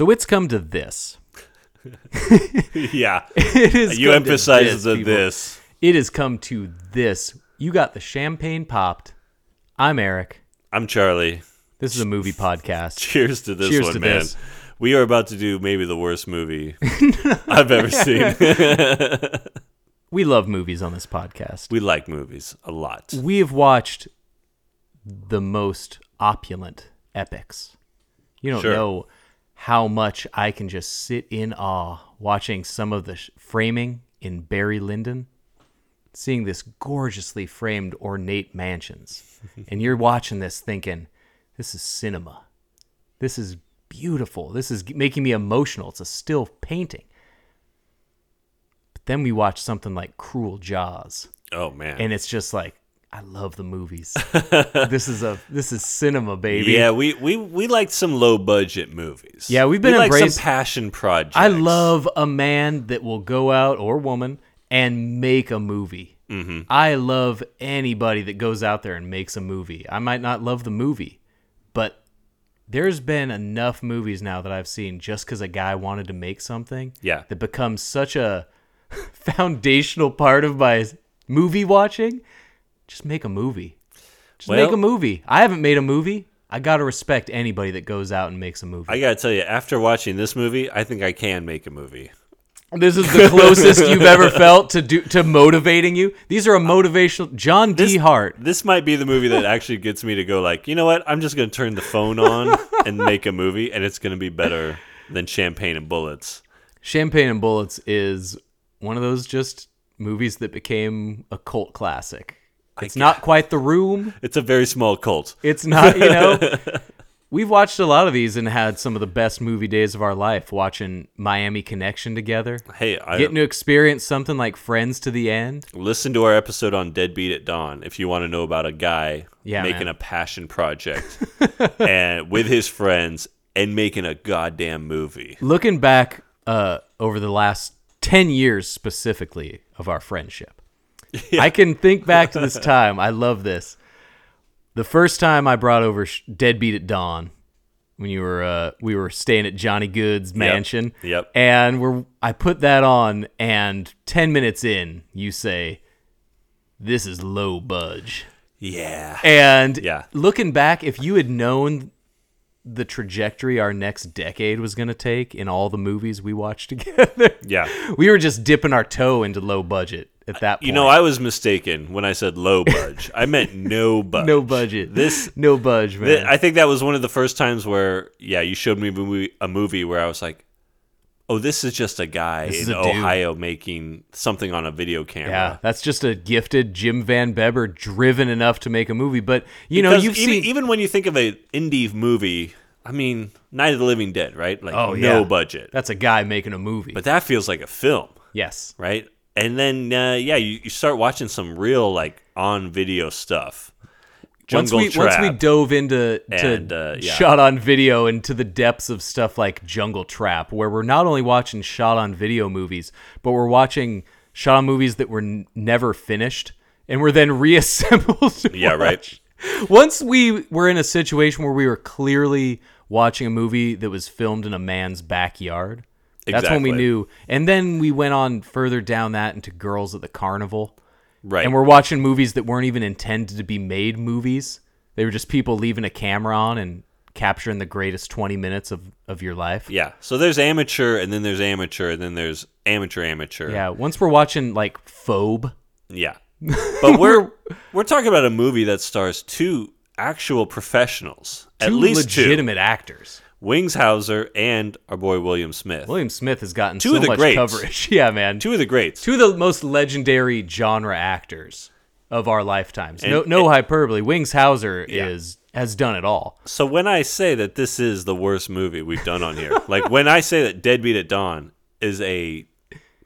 So it's come to this. yeah. It is. You emphasize this, the people. this. It has come to this. You got the champagne popped. I'm Eric. I'm Charlie. This is a movie podcast. Cheers to this Cheers one, to man. this. We are about to do maybe the worst movie I've ever seen. We love movies on this podcast. we like movies a lot. We have watched the most opulent epics. You don't Sure. know how much I can just sit in awe watching some of the sh- framing in Barry Lyndon, seeing this gorgeously framed ornate mansions. and you're watching this thinking, this is cinema. This is beautiful. This is making me emotional. It's a still painting. But then we watch something like Cruel Jaws Oh man. and it's just like I love the movies. this is a this is cinema, baby. yeah, we, we we liked some low budget movies. Yeah, we've been we like some passion projects. I love a man that will go out or woman and make a movie. Mm-hmm. I love anybody that goes out there and makes a movie. I might not love the movie, but there's been enough movies now that I've seen just because a guy wanted to make something. Yeah. that becomes such a foundational part of my movie watching. Just make a movie. Just make a movie. I haven't made a movie. I gotta respect anybody that goes out and makes a movie. I gotta tell you, after watching this movie, I think I can make a movie. This is the closest you've ever felt to do to motivating you. These are a motivational John D. Hart. This might be the movie that actually gets me to go like, you know what? I'm just gonna turn the phone on and make a movie, and it's gonna be better than Champagne and Bullets. Champagne and Bullets is one of those just movies that became a cult classic. It's not quite The Room. It's a very small cult. It's not, you know. We've watched a lot of these and had some of the best movie days of our life watching Miami Connection together. Hey, I Getting to experience something like Friends to the end. listen to our episode on Deadbeat at Dawn if you want to know about a guy Yeah, making man. a passion project and with his friends and making a goddamn movie. looking back uh, over the last 10 years specifically of our friendship i can think back to this time i love this the first time i brought over Sh- deadbeat at dawn when you were uh, we were staying at johnny good's mansion Yep. and we're i put that on and 10 minutes in you say this is low budge Yeah. and Yeah. looking back, if you had known the trajectory our next decade was going to take in all the movies we watched together, Yeah. we were just dipping our toe into low budget at that point. You know, I was mistaken when I said low budge. I meant no budge. no budget. This no budge, man. Th- I think that was one of the first times where, yeah, you showed me a movie, a movie where I was like, oh, this is just a guy This in a dude. Ohio making something on a video camera. yeah, that's just a gifted Jim Van Beber driven enough to make a movie. But you know, you've even, seen even when you think of an indie movie, I mean, Night of the Living Dead, right? Like, oh no yeah, budget. That's a guy making a movie. but that feels like a film, yes, right? And then, uh, yeah, you, you start watching some real, like, on video stuff. once Jungle we once we dove into to And, uh, yeah. shot on video into the depths of stuff like Jungle Trap, where we're not only watching shot on video movies, but we're watching shot on movies that were n- never finished and were then reassembled. to Yeah, right. Once we were in a situation where we were clearly watching a movie that was filmed in a man's backyard. That's when we knew. And then we went on further down that into Girls at the Carnival. Right. And we're watching movies that weren't even intended to be made movies. They were just people leaving a camera on and capturing the greatest 20 minutes of, of your life. yeah. So there's amateur, and then there's amateur, and then there's amateur, amateur. Yeah. Once we're watching like Phobe. Yeah. But we're we're talking about a movie that stars two actual professionals, at Two least legitimate actors. two, Wings Hauser and our boy William Smith. William Smith has gotten Two so of the much greats. coverage. Yeah, man. Two of the greats. Two of the most legendary genre actors of our lifetimes. no, And- no and- hyperbole. Wings Hauser Yeah. is has done it all. So when I say that this is the worst movie we've done on here, like when I say that Deadbeat at Dawn is a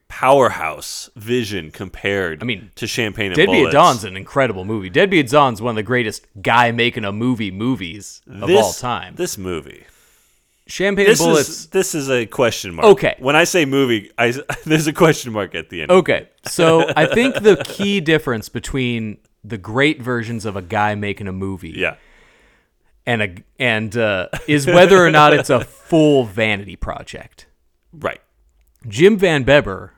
powerhouse vision compared I mean, to Champagne and Deadbeat at Bullets, Dawn's an incredible movie. Deadbeat at Dawn's one of the greatest guy making a movie movies of this, all time. This movie. Champagne This Bullets. is this is a question mark. Okay. When I say movie, I, there's a question mark at the end. Okay, so I think the key difference between the great versions of a guy making a movie Yeah. and a and uh, is whether or not it's a full vanity project. Right. Jim Van Beber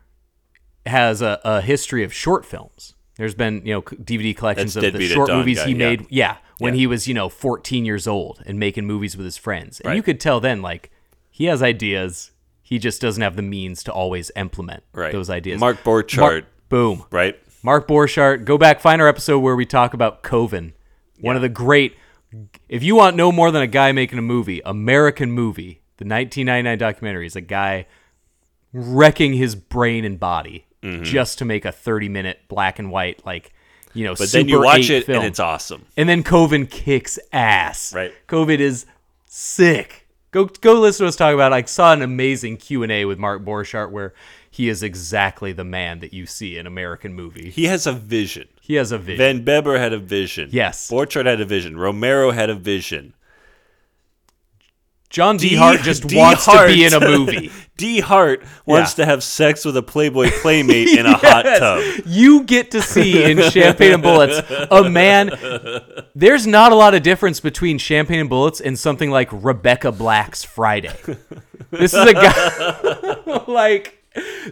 has a, a history of short films. There's been you know DVD collections That's of the short movies guy, he yeah. made. Yeah, when Yeah. he was you know 14 years old and making movies with his friends, and Right. you could tell then like he has ideas. He just doesn't have the means to always implement Right. those ideas. Mark Borchardt. Mark- boom. Right. Mark Borchardt. Go back, find our episode where we talk about Coven. One of the great. If you want no more than a guy making a movie, American movie, the 1999 documentary is a guy wrecking his brain and body Mm-hmm. just to make a 30 minute black and white like you know. But then you watch it film. and it's awesome. And then Coven kicks ass. Right. Coven is sick. Go go listen to us talk about. it. I saw an amazing Q and A with Mark Borchardt where he is exactly the man that you see in American movie. He has a vision. He has a vision. Van Beber had a vision. Yes. Borchardt had a vision. Romero had a vision. John D. D- Hart just D. wants Hart. to be in a movie. D. Hart wants Yeah. to have sex with a Playboy playmate in a hot tub. You get to see in Champagne and Bullets a man. There's not a lot of difference between Champagne and Bullets and something like Rebecca Black's Friday. This is a guy like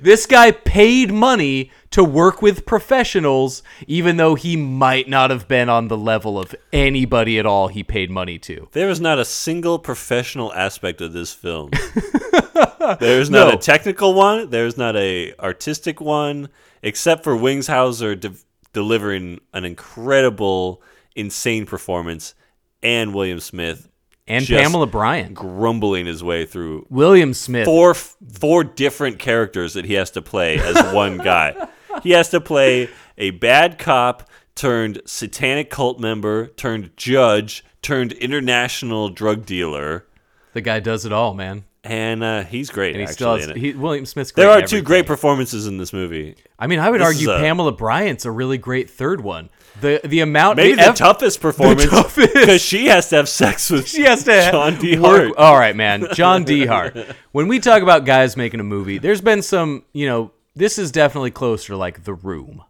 this guy paid money to work with professionals, even though he might not have been on the level of anybody at all he paid money to. There is not a single professional aspect of this film. There's not No. a technical one. There's not a artistic one, except for Wings Hauser de- delivering an incredible, insane performance, and William Smith And Pamela Bryant. grumbling his way through William Smith. four four different characters that he has to play as one guy. He has to play a bad cop turned satanic cult member turned judge turned international drug dealer, The guy does it all, man. and uh, he's great. And he actually, still has he, William Smith's great there are two great performances in this movie. I mean, I would This argue a- Pamela Bryant's a really great third one. The the amount Maybe the, eff- toughest performance because she has to have sex with she has to John D. work- Hart. All right, man, John D. Hart. When we talk about guys making a movie, there's been some, you know, this is definitely closer to like The Room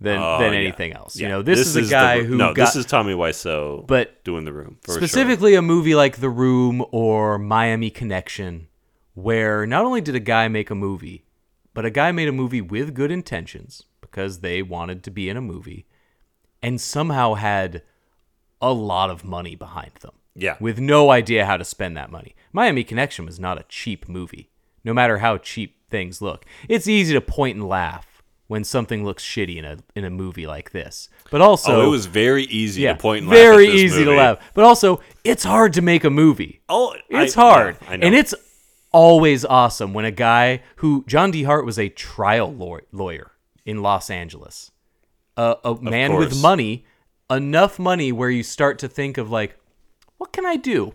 than Oh, than yeah. anything else. Yeah. You know, this, is a guy Room. who no, got this is Tommy Wiseau, But doing the room for sure. specifically a movie like The Room or Miami Connection, where not only did a guy make a movie, but a guy made a movie with good intentions because they wanted to be in a movie and somehow had a lot of money behind them. Yeah. With no idea how to spend that money. Miami Connection was not a cheap movie, no matter how cheap things look. It's easy to point and laugh when something looks shitty in a in a movie like this. But oh, also oh, it was very easy yeah, to point and laugh very at this easy to laugh. But also, it's hard to make a movie. Oh, It's I- hard, yeah, I know. and it's always awesome when a guy who John D. Hart was a trial law- lawyer in Los Angeles, a, a man with money, enough money where you start to think of like, what can I do?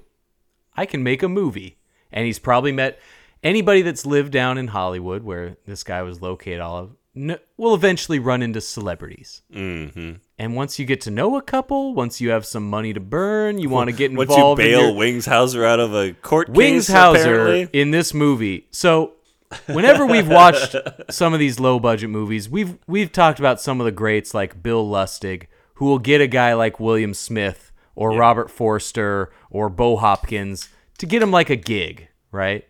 I can make a movie, and he's probably met anybody that's lived down in Hollywood where this guy was located. All of n- will eventually run into celebrities. Mhm. And once you get to know a couple, once you have some money to burn, you want to get Once involved. you in bail your- Wings Hauser out of a court case, Wings Hauser apparently. in this movie. So, whenever we've watched some of these low budget movies, we've we've talked about some of the greats like Bill Lustig, who will get a guy like William Smith or Robert Forster or Bo Hopkins to get him like a gig, right?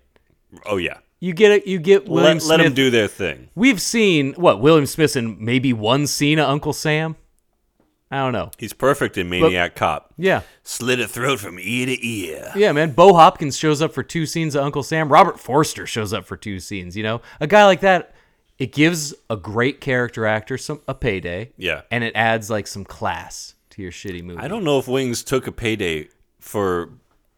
Oh yeah, You get it. You get William let, Smith. let them do their thing. We've seen what William Smith in maybe one scene of Uncle Sam. I don't know. He's perfect in Maniac Cop. Yeah. Slit a throat from ear to ear. Yeah, man. Bo Hopkins shows up for two scenes of Uncle Sam. Robert Forster shows up for two scenes. You know, a guy like that, it gives a great character actor some a payday. Yeah. and it adds like some class to your shitty movie. I don't know if Wings took a payday for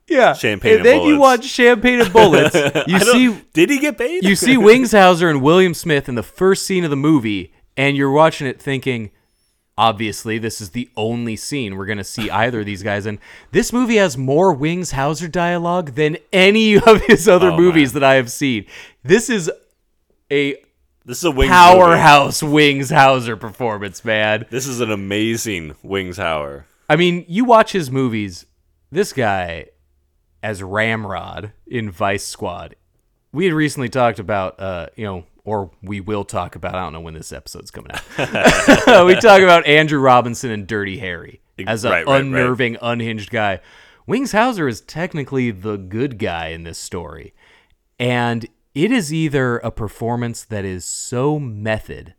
Yeah, Champagne and and then you watch Champagne and Bullets. You see, did he get paid? you see Wings Hauser and William Smith in the first scene of the movie, and you're watching it thinking, obviously, this is the only scene we're going to see either of these guys And This movie has more Wings Hauser dialogue than any of his other Oh, movies man. that I have seen. This is a This is a Wings powerhouse Wings Hauser performance, man. This is an amazing Wings Hauser. I mean, you watch his movies. This guy, as Ramrod in Vice Squad, we had recently talked about, uh, you know, or we will talk about. I don't know when this episode's coming out. we talk about Andrew Robinson and Dirty Harry as an Right, right, right. unnerving, unhinged guy. Wings Hauser is technically the good guy in this story, and it is either a performance that is so method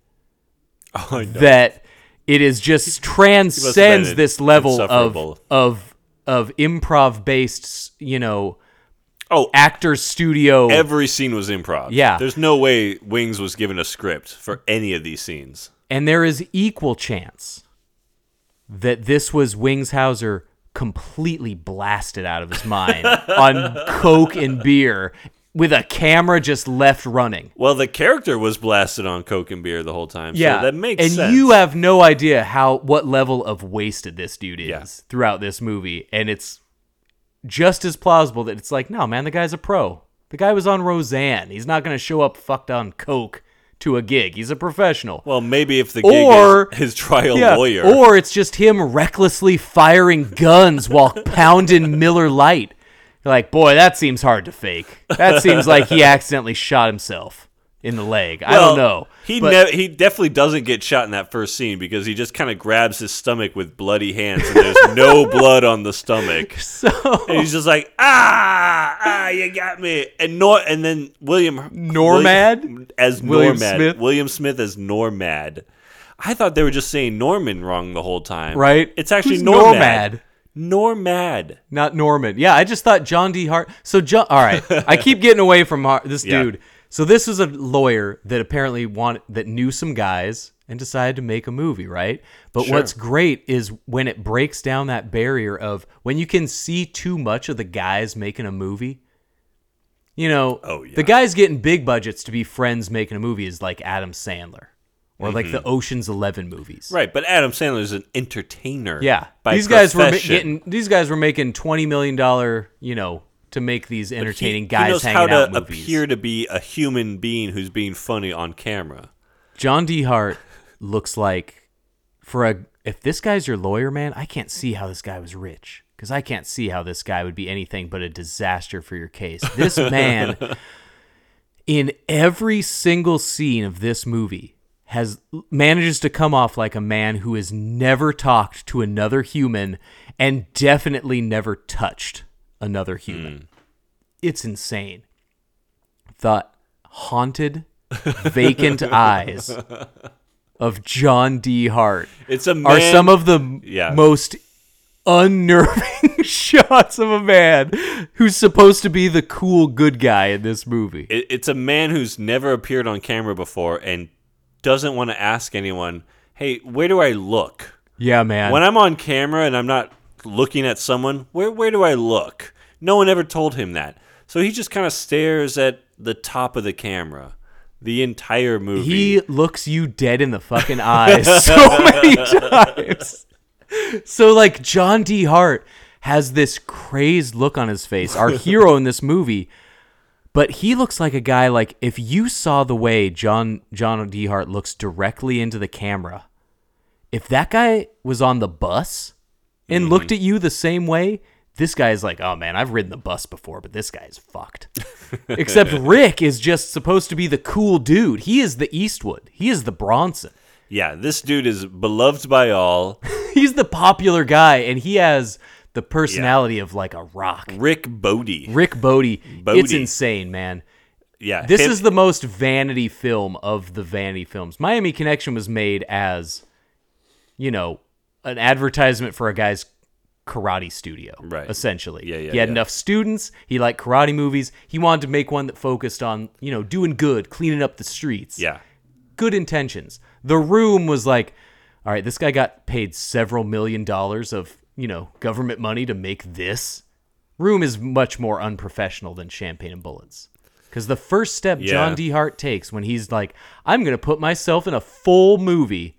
Oh, that it is just transcends this level of of of improv based, you know, oh, actor studio. every scene was improv. Yeah. There's no way Wings was given a script for any of these scenes. and there is equal chance that this was Wings Hauser completely blasted out of his mind on coke and beer with a camera just left running. Well, the character was blasted on Coke and beer the whole time. Yeah, So that makes and sense. you have no idea how what level of wasted this dude is Yeah. throughout this movie, and it's just as plausible that it's like, no, man, the guy's a pro. The guy was on Roseanne. He's not going to show up fucked on coke to a gig. He's a professional. Well, maybe if the gig Or- is his trial yeah, lawyer. or it's just him recklessly firing guns while pounding Miller Lite. You're like, boy, that seems hard to fake. That seems like he accidentally shot himself in the leg. I don't know. He But- ne- he definitely doesn't get shot in that first scene because he just kind of grabs his stomach with bloody hands and there's no blood on the stomach. so And he's just like, ah, ah, you got me. And Nor and then William Normad? William- as William Normad. Smith? William Smith as Normad. I thought they were just saying Norman wrong the whole time. Right? It's actually Who's Normad. Normad? Normad. not Norman. Yeah, I just thought John D. Hart. So John. All right, I keep getting away from Har- this Yeah. dude. So this was a lawyer that apparently wanted that knew some guys and decided to make a movie, right? But what's great is when it breaks down that barrier of when you can see too much of the guys making a movie. You know, Oh, yeah. the guys getting big budgets to be friends making a movie is like Adam Sandler or like Mm-hmm. the Ocean's Eleven movies. Right, but Adam Sandler is an entertainer. Yeah, by these guys were ma- profession. getting these guys were making twenty million dollar, you know, to make these entertaining he, guys he knows hanging how to out movies. appear to be a human being who's being funny on camera. John D. Hart looks like for a if this guy's your lawyer, man, I can't see how this guy was rich because I can't see how this guy would be anything but a disaster for your case. This man, in every single scene of this movie, has manages to come off like a man who has never talked to another human and definitely never touched another human. Hmm. It's insane. The haunted, vacant eyes of John D. Hart It's a are some of the Yeah. most unnerving shots of a man who's supposed to be the cool good guy in this movie. It, it's a man who's never appeared on camera before and doesn't want to ask anyone, "Hey, where do I look?" yeah, man. When I'm on camera and I'm not looking at someone, where where do I look? No one ever told him that. So he just kind of stares at the top of the camera the entire movie. he looks you dead in the fucking eyes so many times. So like John D. Hart has this crazed look on his face, our hero in this movie, but he looks like a guy like if you saw the way John John D. Hart looks directly into the camera, if that guy was on the bus and mm-hmm. looked at you the same way, this guy's like, oh man, I've ridden the bus before, but this guy's fucked. Except Rick is just supposed to be the cool dude. He is the Eastwood. He is the Bronson. yeah, this dude is beloved by all. He's the popular guy, and he has the personality of like a rock. Rick Bodie. Rick Bodie. Bodie. It's insane, man. Yeah, This him- is the most vanity film of the vanity films. Miami Connection was made as, you know, an advertisement for a guy's karate studio, Right. Essentially, Yeah, yeah, He had yeah. enough students. He liked karate movies. He wanted to make one that focused on, you know, doing good, cleaning up the streets. yeah. good intentions. The room was like, all right, this guy got paid several million dollars of, you know, government money to make this. Room is much more unprofessional than Champagne and Bullets. Because the first step Yeah. John D. Hart takes when he's like, I'm going to put myself in a full movie,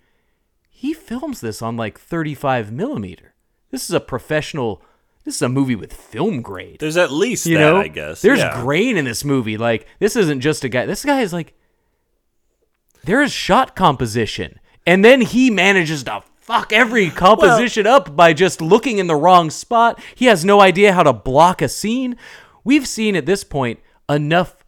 he films this on like 35 millimeter. This is a professional. This is a movie with film grade. There's at least you that, know, I guess. there's Yeah. grain in this movie. Like this isn't just a guy. This guy is like there is shot composition, and then he manages to fuck every composition up by just looking in the wrong spot. He has no idea how to block a scene. We've seen at this point enough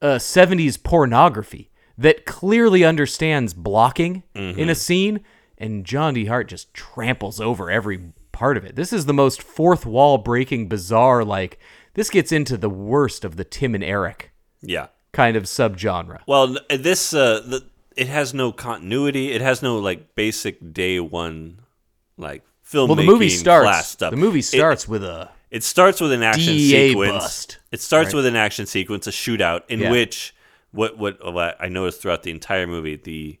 uh, 70s pornography that clearly understands blocking in a scene, and John D. Hart just tramples over every part of it. This is the most fourth wall breaking, bizarre, like, this gets into the worst of the Tim and Eric Yeah. kind of subgenre. Well, this uh, the, it has no continuity. It has no like basic day one like filmmaking Well, the movie starts. stuff. The movie It- starts with a It starts with an action sequence. bust, it starts right? with an action sequence, a shootout in Yeah. which what what what I noticed throughout the entire movie, the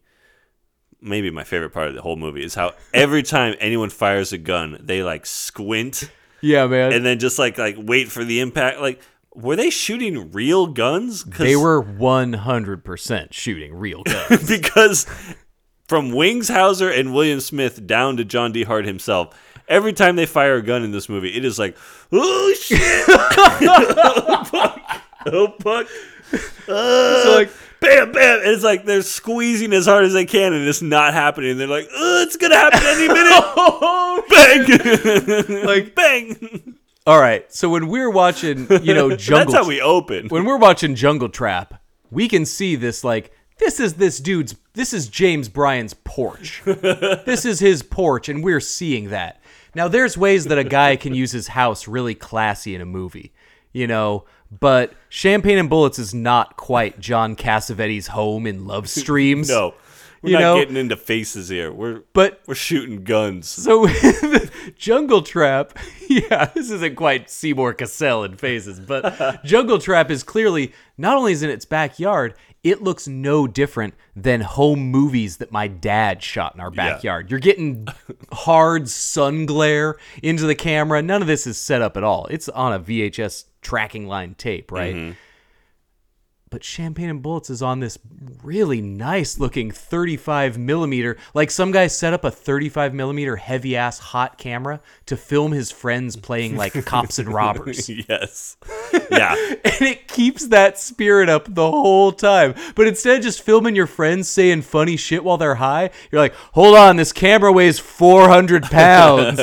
maybe my favorite part of the whole movie is how every time anyone fires a gun, they like squint yeah, man. and then just like like wait for the impact. Like, were they shooting real guns? they were 100% shooting real guns. because from Wings Hauser and William Smith down to John D. Hart himself, every time they fire a gun in this movie, it is like, oh shit, oh fuck, oh fuck, Uh, like- bam, bam, and it's like they're squeezing as hard as they can, and it's not happening. And they're like, oh, it's gonna happen any minute, bang, like bang. All right. So when we're watching, you know, Jungle That's how we open. when we're watching Jungle Trap, we can see this like this is this dude's this is James Bryan's porch. this is his porch and we're seeing that. Now there's ways that a guy can use his house really classy in a movie, you know, but Champagne and Bullets is not quite John Cassavetes' home in Love Streams. no, we're You not know? getting into faces here. We're But we're shooting guns. So Jungle Trap, yeah, this isn't quite Seymour Cassel in faces, but Jungle Trap is clearly not only is in its backyard, it looks no different than home movies that my dad shot in our backyard. You're getting hard sun glare into the camera. None of this is set up at all. It's on a VHS tracking line tape, right? Mm-hmm. But Champagne and Bullets is on this really nice looking 35 millimeter. Like some guy set up a 35 millimeter heavy ass hot camera to film his friends playing like cops and robbers. yes, yeah. And it keeps that spirit up the whole time. But instead of just filming your friends saying funny shit while they're high, you're like, hold on, this camera weighs 400 pounds.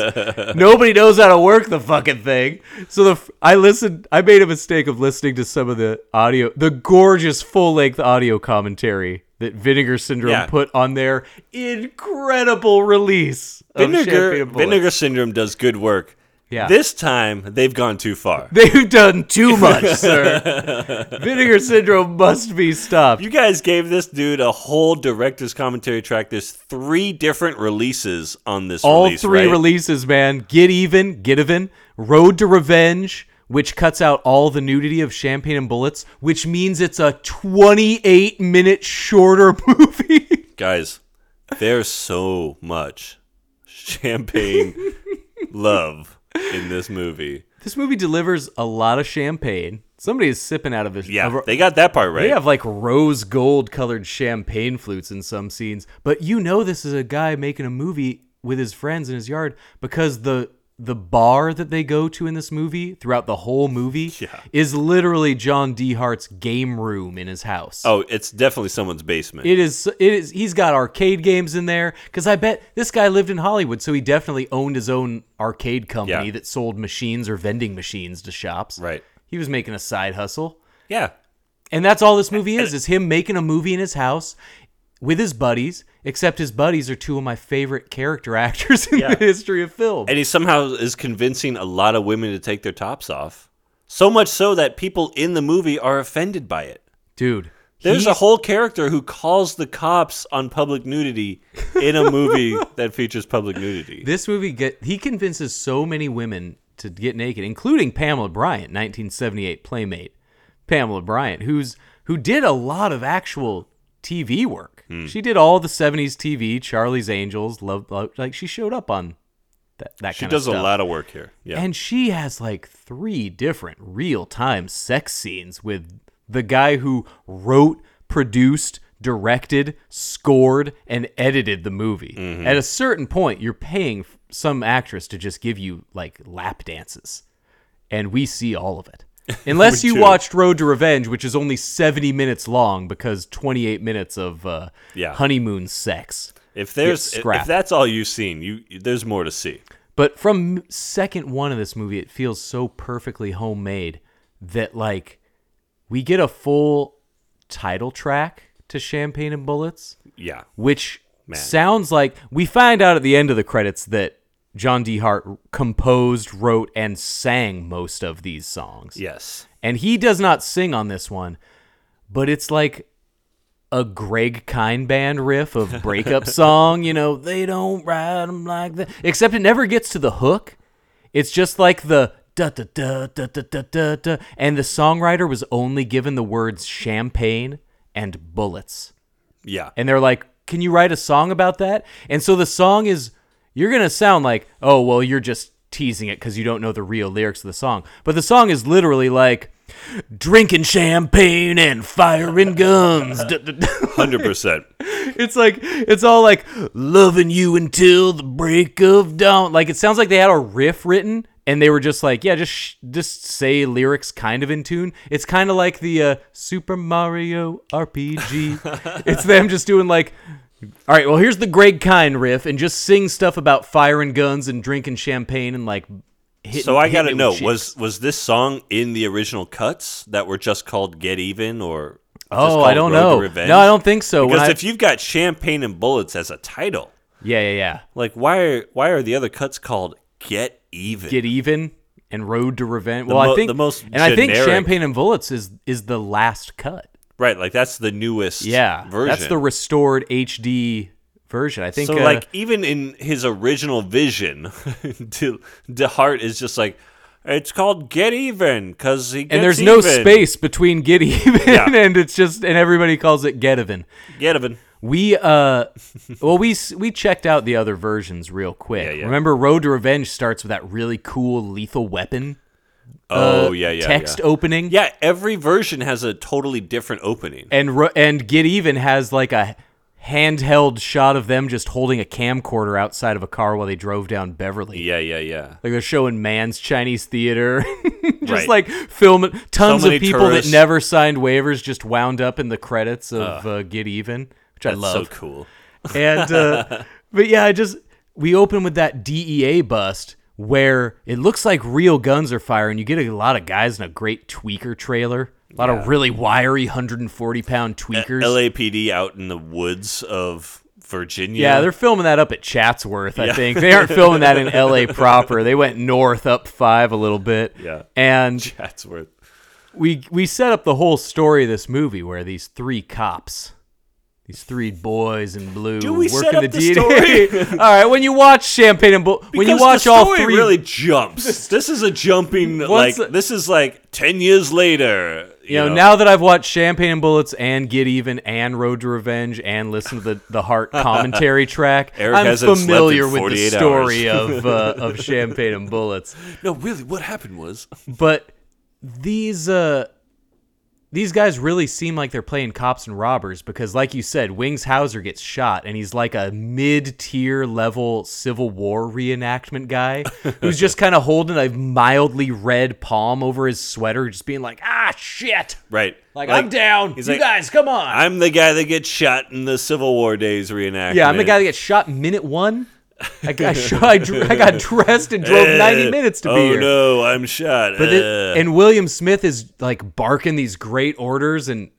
Nobody knows how to work the fucking thing. So the I listened, I made a mistake of listening to some of the audio, the gorgeous full length audio commentary that Vinegar Syndrome Yeah. put on their incredible release. Of Vinegar. Vinegar Syndrome does good work. Yeah. This time they've gone too far. They've done too much, sir. Vinegar Syndrome must be stopped. You guys gave this dude a whole director's commentary track. There's three different releases on this all release, three right? releases, man. Get even, get even. Road to Revenge, which cuts out all the nudity of Champagne and Bullets, which means it's a 28 minute shorter movie. Guys, there's so much champagne love in this movie. this movie delivers a lot of champagne. Somebody is sipping out of this. Yeah, a- they got that part right. They have like rose gold colored champagne flutes in some scenes, but you know this is a guy making a movie with his friends in his yard because the the bar that they go to in this movie throughout the whole movie Yeah. is literally John D. Hart's game room in his house. oh, it's definitely someone's basement. It is. It is. He's got arcade games in there because I bet this guy lived in Hollywood, so he definitely owned his own arcade company Yeah. that sold machines or vending machines to shops. Right. He was making a side hustle. yeah. And that's all this movie is, is him making a movie in his house with his buddies, except his buddies are two of my favorite character actors in Yeah. the history of film. And he somehow is convincing a lot of women to take their tops off. So much so that people in the movie are offended by it. Dude, There's a whole character who calls the cops on public nudity in a movie that features public nudity. This movie get he convinces so many women to get naked, including Pamela Bryant, 1978 Playmate. Pamela Bryant, who's who did a lot of actual TV work. Hmm. She did all the 70s TV, Charlie's Angels, Love, Love like she showed up on that that she does a lot of work here. Yeah. And she has like three different real time sex scenes with the guy who wrote, produced, directed, scored, and edited the movie. Mm-hmm. At a certain point, you're paying some actress to just give you like lap dances, and we see all of it. Unless you do. watched Road to Revenge, which is only 70 minutes long because 28 minutes of uh, Yeah. honeymoon sex. If there's if that's all you've seen, you there's more to see. But from second one of this movie, it feels so perfectly homemade that like we get a full title track to Champagne and Bullets, Yeah. which Man. sounds like we find out at the end of the credits that John D. Hart composed, wrote, and sang most of these songs. Yes. And he does not sing on this one, but it's like a Greg Kihn band riff of breakup song. You know, they don't write them like that. Except it never gets to the hook. It's just like the da da da da da da da da. And the songwriter was only given the words champagne and bullets. Yeah. And they're like, can you write a song about that? And so the song is, you're going to sound like, oh, well, you're just teasing it because you don't know the real lyrics of the song. But the song is literally like, drinking champagne and firing guns. D- d- d- Hundred percent. it's like, it's all like, loving you until the break of dawn. Like, it sounds like they had a riff written. And they were just like, yeah, just sh- just say lyrics kind of in tune. It's kind of like the uh, Super Mario RPG. it's them just doing like, all right, well, here's the Greg Kihn riff, and just sing stuff about firing guns and drinking champagne and like hitting. So I gotta know was was this song in the original cuts that were just called "Get Even" or? Oh, I don't Road know. Revenge? No, I don't think so. When Because I- if you've got "Champagne and Bullets" as a title, yeah, yeah, yeah. like why are why are the other cuts called "Get Even"? Get even and Road to Revenge. Well, mo- I think the most and I think Champagne and Bullets is is the last cut. Right, like that's the newest Yeah, version. that's the restored HD version. I think. so uh, like even in his original vision, De- DeHart is just like it's called "Get Even" because he gets and there's no space between Get Even Yeah. and it's just and everybody calls it Get Even. Get Even. We uh, well we we checked out the other versions real quick. Yeah, yeah. Remember, Road to Revenge starts with that really cool Lethal Weapon Oh uh, yeah, yeah. text yeah. opening. Yeah, every version has a totally different opening. and Ro- and Get Even has like a handheld shot of them just holding a camcorder outside of a car while they drove down Beverly. Yeah, yeah, yeah. Like they're showing Mann's Chinese Theater, just Right. like filming tons many of people tourists. that never signed waivers just wound up in the credits of uh, Get Even, which I love. so cool. and uh, but yeah, I just we open with that DEA bust where it looks like real guns are firing. You get a lot of guys in a great tweaker trailer, a lot of really wiry 140 pound tweakers. LAPD out in the woods of Virginia. yeah, they're filming that up at Chatsworth. I think they aren't filming that in LA proper. They went north up five a little bit. Yeah. and Chatsworth. we we set up the whole story of this movie where these three cops, these three boys in blue, Do we set in up the, the DNA. story? all right, when you watch Champagne and Bull, when you Because watch the all story three, really jumps. this is a jumping Once- like this is like ten years later. you know, now that I've watched Champagne and Bullets and Get Even and Road to Revenge and listened to the the Hart commentary track, Eric I'm hasn't slept familiar with the 48 story of uh, of Champagne and Bullets. no, really, what happened was but these uh these guys really seem like they're playing cops and robbers because like you said wings hauser gets shot and he's like a mid-tier level civil war reenactment guy who's just kind of holding a mildly red palm over his sweater just being like ah shit right. like, i'm down you like, guys come on I'm the guy that gets shot in the Civil War days reenactment. yeah i'm the guy that gets shot minute one I got, I, I got dressed and drove 90 Eh, minutes to oh be here Oh no, I'm shot. But Eh. it, and William Smith is like barking these great orders, and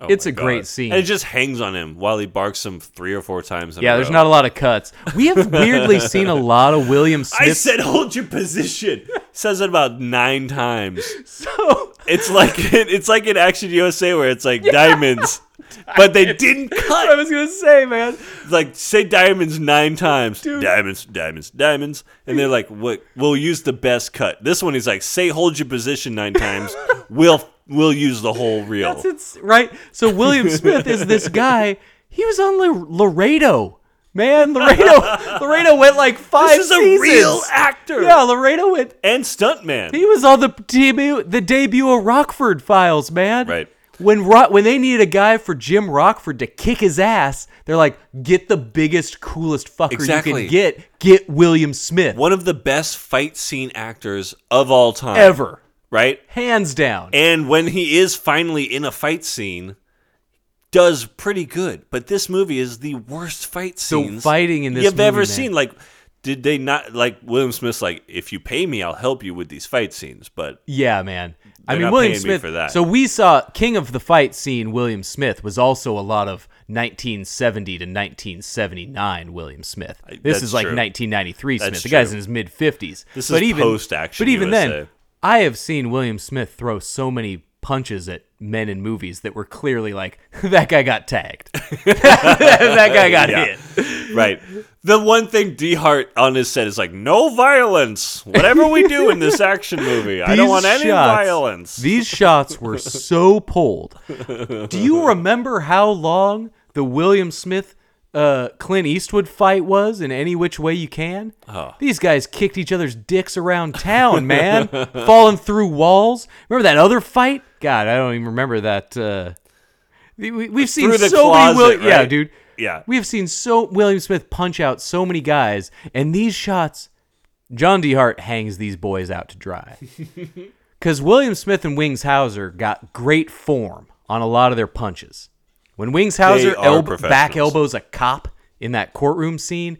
Oh it's a great scene. And it just hangs on him while he barks them three or four times. In yeah, there's not a lot of cuts. We have weirdly seen a lot of William Smith. I said hold your position. Says it about nine times. so. It's like it's like in Action USA where it's like diamonds, but they didn't cut. I was gonna say, man. Like say diamonds nine times. Diamonds, diamonds, diamonds, and they're like, "What? We'll use the best cut." This one, he's like, "Say hold your position nine times. We'll we'll use the whole reel." That's it's right. So William Smith is this guy. He was on L- Laredo. Man, Laredo, Laredo went like five. This is a real actor. Yeah, Laredo went. and stuntman. He was on the debut, the debut of Rockford Files, man. Right. when Ro- when they needed a guy for Jim Rockford to kick his ass, they're like, get the biggest, coolest fucker you Exactly. can get. Get William Smith One of the best fight scene actors of all time. ever, Right? hands down. And when he is finally in a fight scene, does pretty good. But this movie is the worst fight So scenes fighting in this you've ever man. seen. Like, did they not like William Smith's like, if you pay me, I'll help you with these fight scenes. But Yeah, man. I mean, William paying me Smith. for that. So we saw King of the Fight scene. William Smith was also a lot of 1970 to 1979 William Smith. This that's is like true. 1993 Smith. That's the guy's true. in his mid 50s. This but is even, post-Action But even USA. then, I have seen William Smith throw so many punches at men in movies that were clearly like that guy got tagged. that guy got Yeah. hit. right, the one thing D Hart on his set is like, no violence. Whatever we do in this action movie, I don't want any shots- violence. These shots were so pulled. Do you remember how long the William Smith uh, Clint Eastwood fight was in Any Which Way You Can? Oh. These guys kicked each other's dicks around town, man, falling through walls. Remember that other fight? God, I don't even remember that. Uh, we, we've seen so many. closet, Will- Yeah, dude. Yeah. We have seen so William Smith punch out so many guys, and these shots, John D. Hart hangs these boys out to dry. Because William Smith and Wings Hauser got great form on a lot of their punches. When Wings Hauser They are elb- back elbows a cop in that courtroom scene,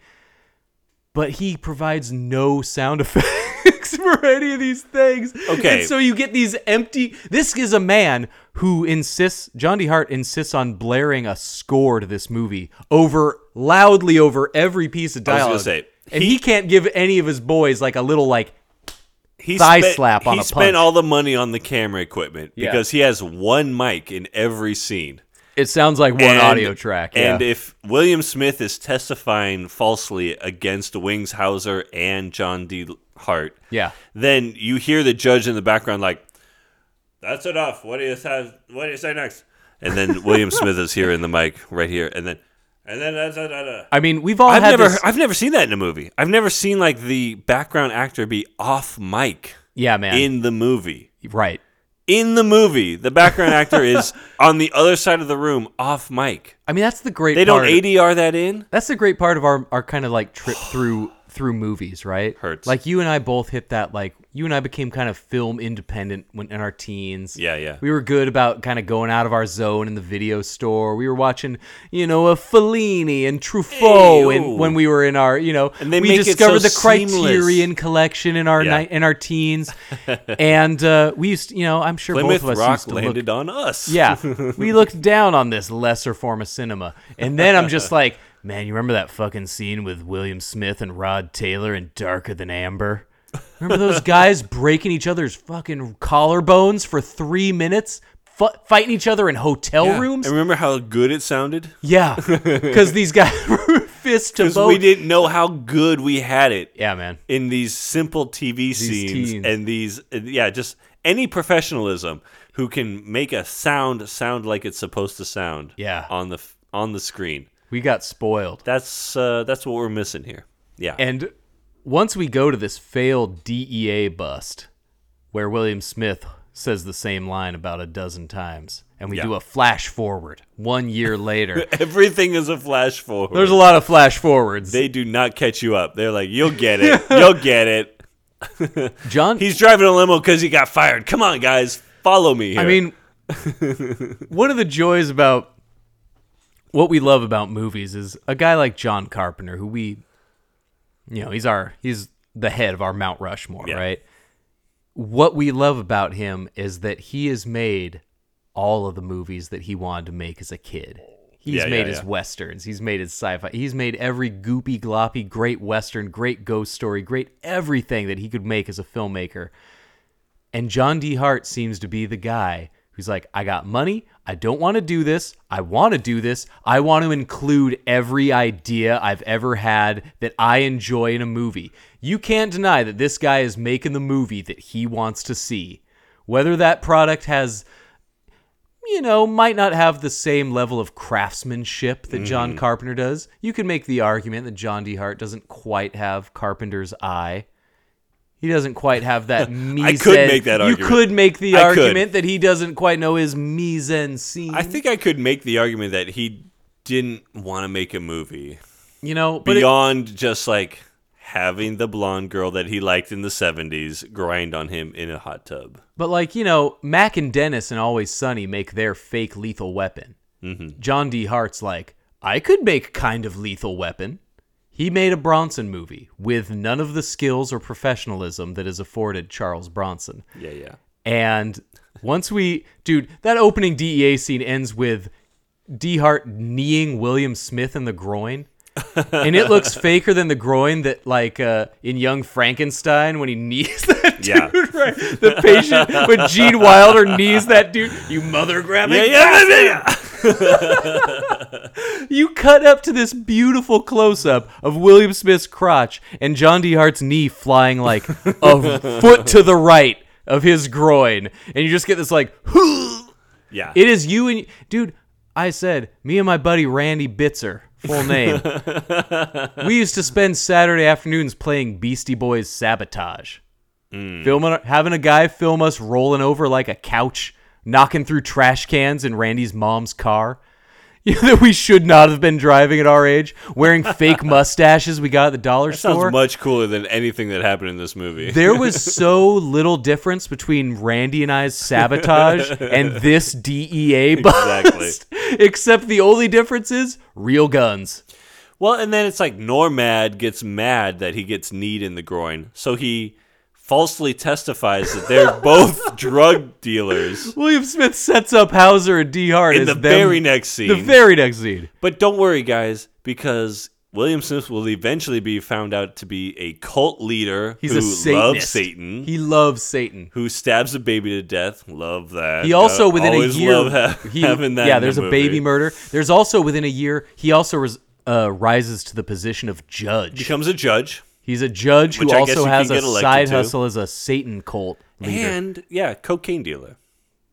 but he provides no sound effects for any of these things. Okay. And so you get these empty. This is a man who insists, John D. Hart insists on blaring a score to this movie over loudly over every piece of I was dialogue. say, and he- he can't give any of his boys like a little like he thigh spent, slap on he a spent all the money on the camera equipment Yeah. because he has one mic in every scene. It sounds like one And- audio track. Yeah. And if William Smith is testifying falsely against Wings Hauser and John D. Hart, Yeah. then you hear the judge in the background like, "That's enough. What do you say? What do you say next?" And then William Smith is here in the mic right here, and then and then da, da, da. I mean, we've all I've never this. I've never seen that in a movie. I've never seen like the background actor be off mic yeah, man. in the movie. right. In the movie, the background actor is on the other side of the room off mic. I mean, that's the great. They don't part. ADR that in. That's the great part of our our kind of like trip through through movies, right? Hurts. Like you and I both hit that. Like you and I became kind of film independent when in our teens. Yeah, yeah. We were good about kind of going out of our zone in the video store. We were watching, you know, a Fellini and Truffaut, and when we were in our, you know, And they we discovered so the Criterion collection in our Yeah. night in our teens, and uh, we used, you know, I'm sure Plymouth both of us Rock used to look landed on us. yeah, we looked down on this lesser form of cinema, and then I'm just like, man, you remember that fucking scene with William Smith and Rod Taylor in Darker Than Amber? Remember those guys breaking each other's fucking collarbones for three minutes, fu- fighting each other in hotel Yeah. rooms? And remember how good it sounded? Yeah, because these guys were fist to Because we didn't know how good we had it yeah, man. in these simple TV scenes teens. and these, yeah, just any professionalism who can make a sound sound like it's supposed to sound. Yeah. on the on the screen. We got spoiled. That's uh, that's what we're missing here. Yeah, And once we go to this failed DEA bust, where William Smith says the same line about a dozen times, and we Yeah. do a flash forward one year later. everything is a flash forward. There's a lot of flash forwards. They do not catch you up. They're like, you'll get it. You'll get it. John, He's driving a limo because he got fired. Come on, guys, follow me. Here. I mean, one of the joys about what we love about movies is a guy like John Carpenter, who we, you know, he's our he's the head of our Mount Rushmore, Yeah. right? What we love about him is that he has made all of the movies that he wanted to make as a kid. He's Yeah, made yeah, his westerns. He's made his sci-fi. He's made every goopy gloppy great western, great ghost story, great everything that he could make as a filmmaker. And John D. Hart seems to be the guy who's like, I got money. I don't want to do this. I want to do this. I want to include every idea I've ever had that I enjoy in a movie. You can't deny that this guy is making the movie that he wants to see. Whether that product has, you know, might not have the same level of craftsmanship that John mm-hmm. Carpenter does, you can make the argument that John D. Hart doesn't quite have Carpenter's eye. He doesn't quite have that mise. I could make that You argument. could make the I could. argument that he doesn't quite know his mise en scene. I think I could make the argument that he didn't want to make a movie you know, but it- beyond just like having the blonde girl that he liked in the 70s grind on him in a hot tub. But like you know, Mac and Dennis and Always Sunny make their fake lethal weapon. Mm-hmm. John D. Hart's like, I could make kind of lethal weapon. He made a Bronson movie with none of the skills or professionalism that is afforded Charles Bronson. Yeah, yeah. And once we, dude, that opening DEA scene ends with D. Hart kneeing William Smith in the groin. and it looks faker than the groin that, like, uh, in Young Frankenstein when he knees that dude, Yeah. right? The patient when Gene Wilder knees that dude, you mother grabbing. Yeah, yeah, yeah, yeah. You cut up to this beautiful close up of William Smith's crotch and John D. Hart's knee flying like a foot to the right of his groin, and you just get this like. Yeah. It is you and dude. I said me and my buddy Randy Bitzer, full name. we used to spend Saturday afternoons playing Beastie Boys Sabotage, mm. filming, having a guy film us rolling over like a couch, knocking through trash cans in Randy's mom's car. You know, that we should not have been driving at our age, wearing fake mustaches we got at the dollar Sounds store. much cooler than anything that happened in this movie. There was so little difference between Randy and I's sabotage and this DEA bust. Exactly. Except the only difference is real guns. Well, and then it's like Normad gets mad that he gets kneed in the groin, so he falsely testifies that they're both drug dealers William Smith sets up Hauser and D. Hart in the them- very next scene. The very next scene. but don't worry, guys, because William Smith will eventually be found out to be a cult leader He's who a Satanist. loves Satan, He loves Satan. who stabs a baby to death. Love that. He also Uh, within a year love ha- he, having that. yeah. There's a movie. baby murder. There's also within a year he also res, uh, rises to the position of judge. Becomes a judge, He's a judge who I guess also you has can a get elected side to. hustle as a Satan cult leader. and yeah, cocaine dealer.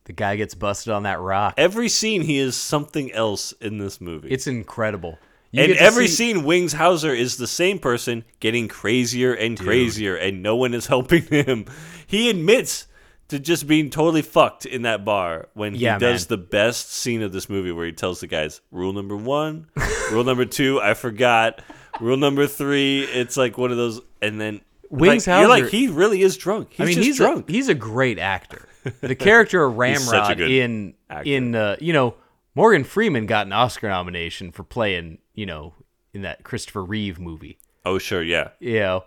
the guy gets busted on that rock. Every scene, he is something else in this movie. It's incredible. You and get to every see- scene, Wings Hauser is the same person getting crazier and crazier, and no one is helping him. He admits to just being totally fucked in that bar when he Yeah, does man. the best scene of this movie where he tells the guys, Rule number one, rule number two, I forgot. Rule number three, it's like one of those, and then. Wings like, you're like, he really is drunk. He's I mean, just he's drunk. A, he's a great actor. The character of He's such a Ramrod in actor. in uh, you know Morgan Freeman got an Oscar nomination for playing you know in that Christopher Reeve movie. oh, sure, yeah. You know,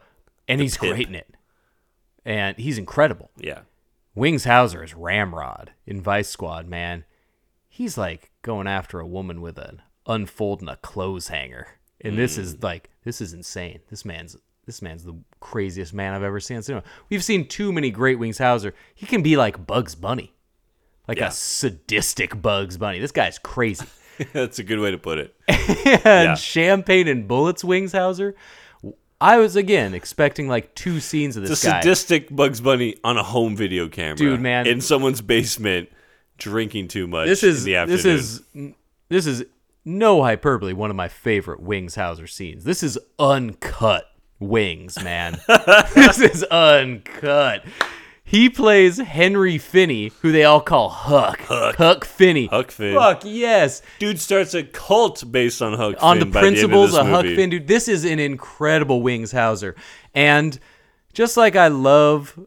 and he's Pip. great in it, and he's incredible. Yeah. Wings Hauser is Ramrod in Vice Squad. Man, he's like going after a woman with an unfolding a clothes hanger, and this Mm. is like this is insane. This man's this man's the craziest man I've ever seen in cinema. We've seen too many great Wings Hauser. He can be like Bugs Bunny, like Yeah. a sadistic Bugs Bunny. This guy's crazy. That's a good way to put it. and Yeah. champagne and bullets Wings Hauser. I was again expecting like two scenes of It's this a guy. sadistic Bugs Bunny on a home video camera, Dude, man. in someone's basement, drinking too much. this is in the afternoon. this is this is no hyperbole. One of my favorite Wings Hauser scenes. This is uncut Wings, man. this is uncut. He plays Henry Finney, who they all call Huck. Huck, Huck Finney. Huck Finn. Fuck yes. dude starts a cult based on Huck on Finn the by the principles of, of Huck. Finn, dude. This is an incredible Wings Hauser. And just like I love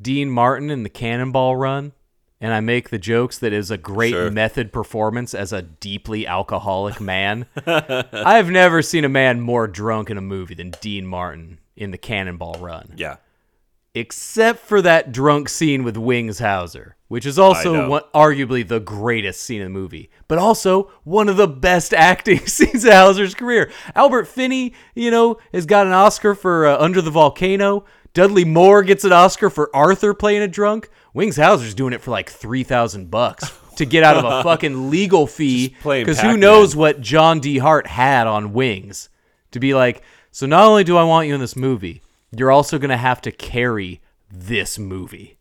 Dean Martin in the Cannonball Run, and I make the jokes that is a great Sure. method performance as a deeply alcoholic man. I've never seen a man more drunk in a movie than Dean Martin in the Cannonball Run Yeah, except for that drunk scene with Wings Hauser, which is also one, arguably the greatest scene in the movie, but also one of the best acting scenes of Hauser's career. Albert Finney, you know, has got an Oscar for uh, Under the Volcano. Dudley Moore gets an Oscar for Arthur playing a drunk. Wings Hauser's doing it for like three thousand bucks to get out of a fucking legal fee because who knows what John D. Hart had on Wings to be like. So not only do I want you in this movie, you're also gonna have to carry this movie,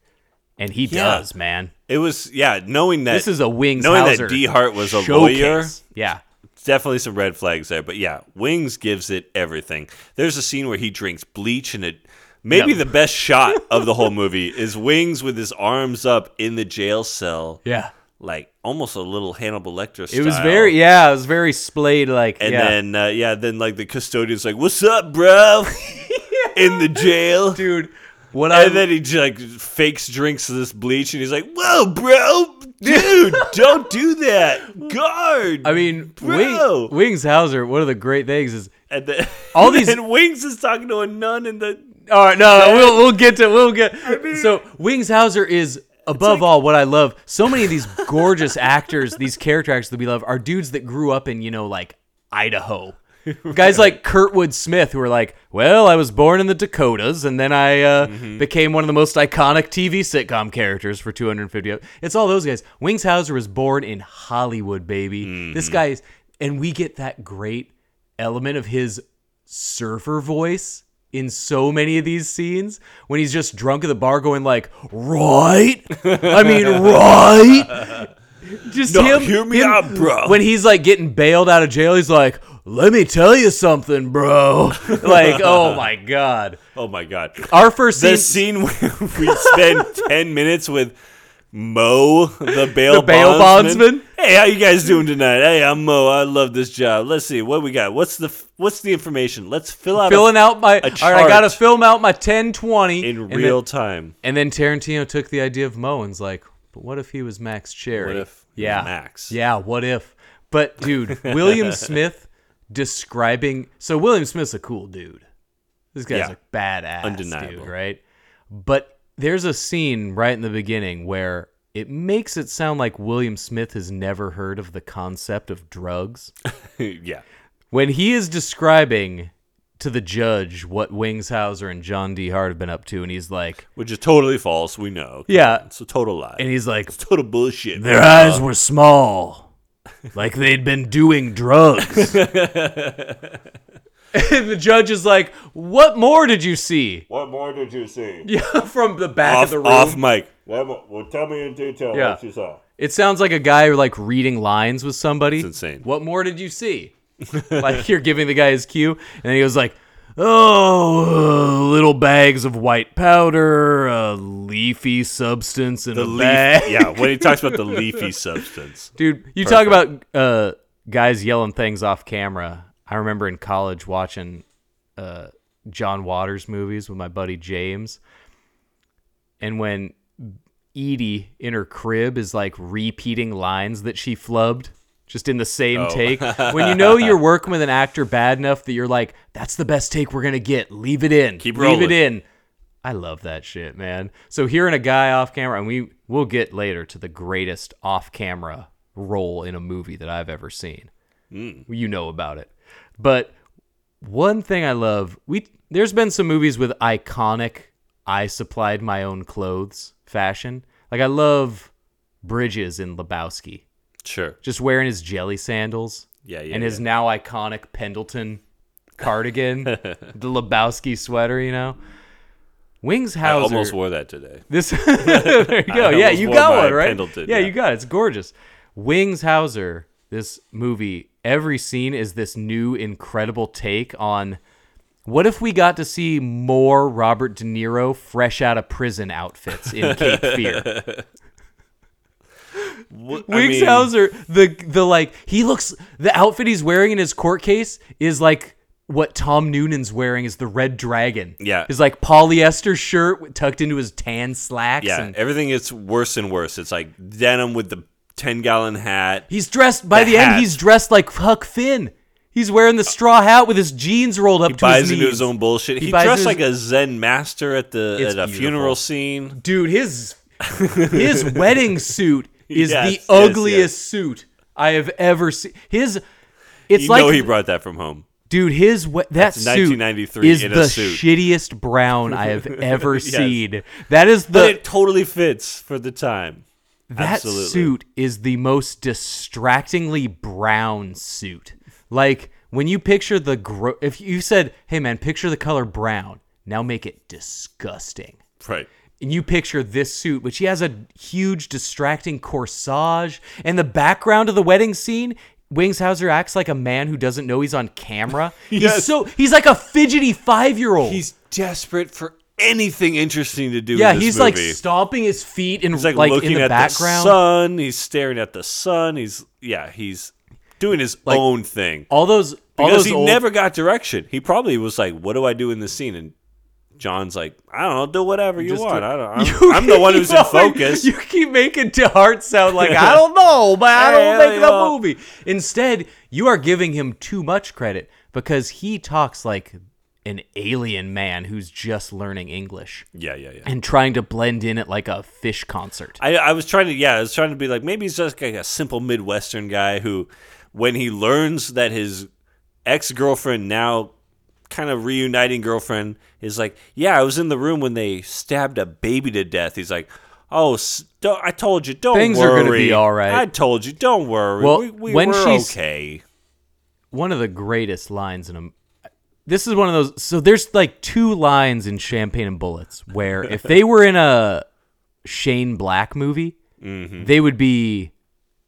and he Yeah. does, man. it was. Yeah, knowing that This is a Wings. knowing Hauser that D Hart was a showcase. lawyer. Yeah, Definitely some red flags there, but yeah, Wings gives it everything. There's a scene where he drinks bleach and it Maybe No. the best shot of the whole movie is Wings with his arms up in the jail cell, Yeah. like almost a little Hannibal Lecter style. It was very yeah, it was very splayed like And yeah. then uh, yeah, then like the custodian's like, "What's up, bro?" in the jail. dude, what I And then he just, like fakes drinks this bleach, and he's like, "Whoa, bro, dude, don't do that, guard." I mean, Bro. Wing, Wings Hauser, one of the great things is and then all these- and Wings is talking to a nun in the All right, no, we'll we'll get to we'll get. so Wings Hauser is above all what I love. So many of these gorgeous actors, these character actors that we love, are dudes that grew up in you know like Idaho. Guys like Kurtwood Smith, who are like, well, I was born in the Dakotas, and then I uh, became one of the most iconic TV sitcom characters for 250. It's all those guys. Wings Hauser was born in Hollywood, baby. This guy is, and we get that great element of his surfer voice in so many of these scenes when he's just drunk at the bar going like right i mean right just No, him hear me him- out, bro. when he's like getting bailed out of jail he's like let me tell you something bro like oh my god Oh my god. our first scene, The scene where we spend 10 minutes with Mo, the bail, The bail bondsman? Hey, how you guys doing tonight? Hey, I'm Mo. I love this job. Let's see what we got. What's the what's the information? Let's fill out filling a, out my all right i gotta film out my 1020 in real then, time. and then tarantino took the idea of mo and's like but what if he was max cherry What if yeah Max? Yeah, what if? But dude, William Smith describing so William Smith's a cool dude. This guy's Yeah. a badass Undeniable. dude, right? But there's a scene right in the beginning where it makes it sound like William Smith has never heard of the concept of drugs. yeah. when he is describing to the judge what Wings Hauser and John D. Hart have been up to, and he's like, Which is totally false. We know. Yeah. It's a total lie. and he's like, it's total bullshit. Their eyes were small, like they'd been doing drugs. and the judge is like, "What more did you see?" What more did you see? Yeah, from the back off, of the room. off mic. Well, tell me in detail Yeah. what you saw. It sounds like a guy like reading lines with somebody. It's insane. What more did you see? like you're giving the guy his cue, and he goes like, "Oh, uh, little bags of white powder, a leafy substance in The a leaf, bag." yeah, when he talks about the leafy substance. Dude, you talk about uh, guys yelling things off camera. I remember in college watching uh, John Waters movies with my buddy James. And when Edie in her crib is like repeating lines that she flubbed just in the same Oh. take. when you know you're working with an actor bad enough that you're like, that's the best take we're going to get. Leave it in. Keep Leave it in. I love that shit, man. So hearing a guy off camera, and we we'll get later to the greatest off camera role in a movie that I've ever seen. You know about it. But one thing I love, we there's been some movies with iconic I supplied my own clothes fashion. Like I love Bridges in Lebowski, Sure. just wearing his jelly sandals. Yeah, yeah, And his yeah. now iconic Pendleton cardigan, the Lebowski sweater, you know. Wings Hauser. I almost wore that today. This there you go. I Yeah, you got one, right? Pendleton, yeah, yeah. you got it. It's gorgeous. Wings Hauser, this movie, every scene is this new incredible take on what if we got to see more Robert De Niro fresh out of prison outfits in Cape Fear? Mean, the the like he looks the outfit he's wearing in his court case is like what Tom Noonan's wearing is the Red Dragon. Yeah. His like polyester shirt tucked into his tan slacks. Yeah, and everything gets worse and worse. It's like denim with the 10 gallon hat. He's dressed by The the, end. He's dressed like Huck Finn. He's wearing the straw hat with his jeans rolled up He to buys his into his own bullshit. He, buys dressed into like a Zen master at the It's at a beautiful. funeral scene. dude. His his wedding suit is Yes, the ugliest yes. suit I have ever seen. His it's You like know he brought that from home. dude. His we- that That's suit 1993 is in a the suit. shittiest brown I have ever Yes. seen. That is But the it totally fits for the time. That Absolutely. suit is the most distractingly brown suit. Like when you picture the gro- if you said, "Hey man, picture the color brown. Now make it disgusting." Right. And you picture this suit, which he has a huge distracting corsage, and the background of the wedding scene. Wings Hauser acts like a man who doesn't know he's on camera. He's so he's like a fidgety five year old. He's desperate for anything interesting to do. yeah, he's like stomping his feet in He's like, like, looking in the at background. the sun. He's staring at the sun. He's yeah, he's doing his Like, own thing All those all because those he old, never got direction. He probably was like, "What do I do in this scene?" And John's like, "I don't know. Do whatever you Just want. do- I don't. I'm, You I'm the one who's in focus." You keep making DeHart sound like I don't know, but I don't Hey, make the movie. Instead, you are giving him too much credit because he talks like an alien man who's just learning English yeah, yeah, yeah. and trying to blend in at like a fish concert. I, I was trying to yeah, I was trying to be like maybe he's just like a simple Midwestern guy who, when he learns that his ex girlfriend now kind of reuniting girlfriend is like, yeah, I was in the room when they stabbed a baby to death. He's like, oh, s- don't, I told you, don't worry. Things worry. are gonna be all right." I told you, don't worry. Well, we, we when we're she's- okay. one of the greatest lines in a this is one of those so there's like two lines in champagne and bullets where if they were in a shane black movie mm-hmm. they would be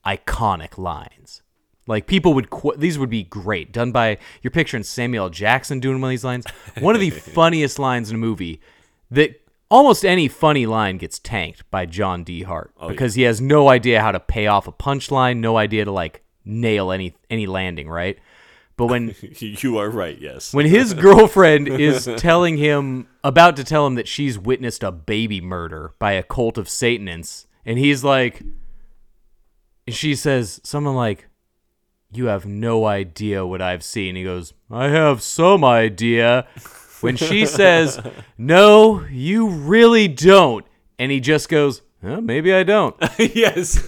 iconic lines. Like people would qu- these would be great. Done by you're picturing samuel jackson doing one of these lines. One of the funniest lines in a movie that almost any funny line gets tanked by john d. Hart oh, because he has no idea how to pay off a punchline no idea to like nail any any landing right but when you are right. Yes. when his girlfriend is telling him about to tell him that she's witnessed a baby murder by a cult of satanists and he's like and she says something like you have no idea what i've seen he goes i have some idea when she says no you really don't and he just goes huh, maybe i don't yes.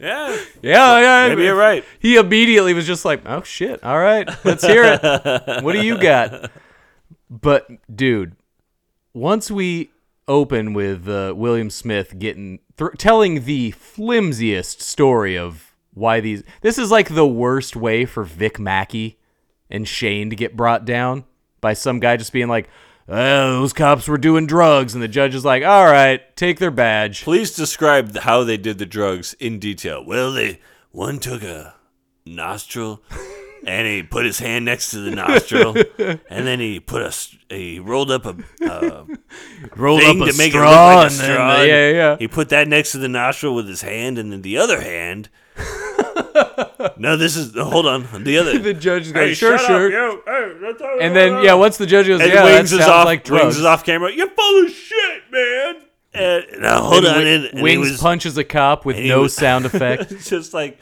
Yeah. yeah yeah Maybe you're right. he immediately was just like, "Oh shit! All right, let's hear it. what do you got?" But dude, once we open with uh, William Smith getting th- telling the flimsiest story of why these this is like the worst way for Vic Mackey and Shane to get brought down by some guy just being like, oh, "Those cops were doing drugs," and the judge is like, "All right, take their badge." Please describe how they did the drugs in detail. Well, they one took a nostril and he put his hand next to the nostril, and then he put a he rolled up a, a Rolled up a straw like a and then- straw. yeah, yeah. He put that next to the nostril with his hand, and then the other hand. no, this is hold on. The other the judge is Hey, "Sure, sure." Up. Hey, And then yeah, once the judge goes, and yeah, Wings that is off. like drugs. Wings is off camera. You're full of shit, man. And now uh, hold And on. Wi- And, Wings was, punches a cop with no was- sound effect. Just like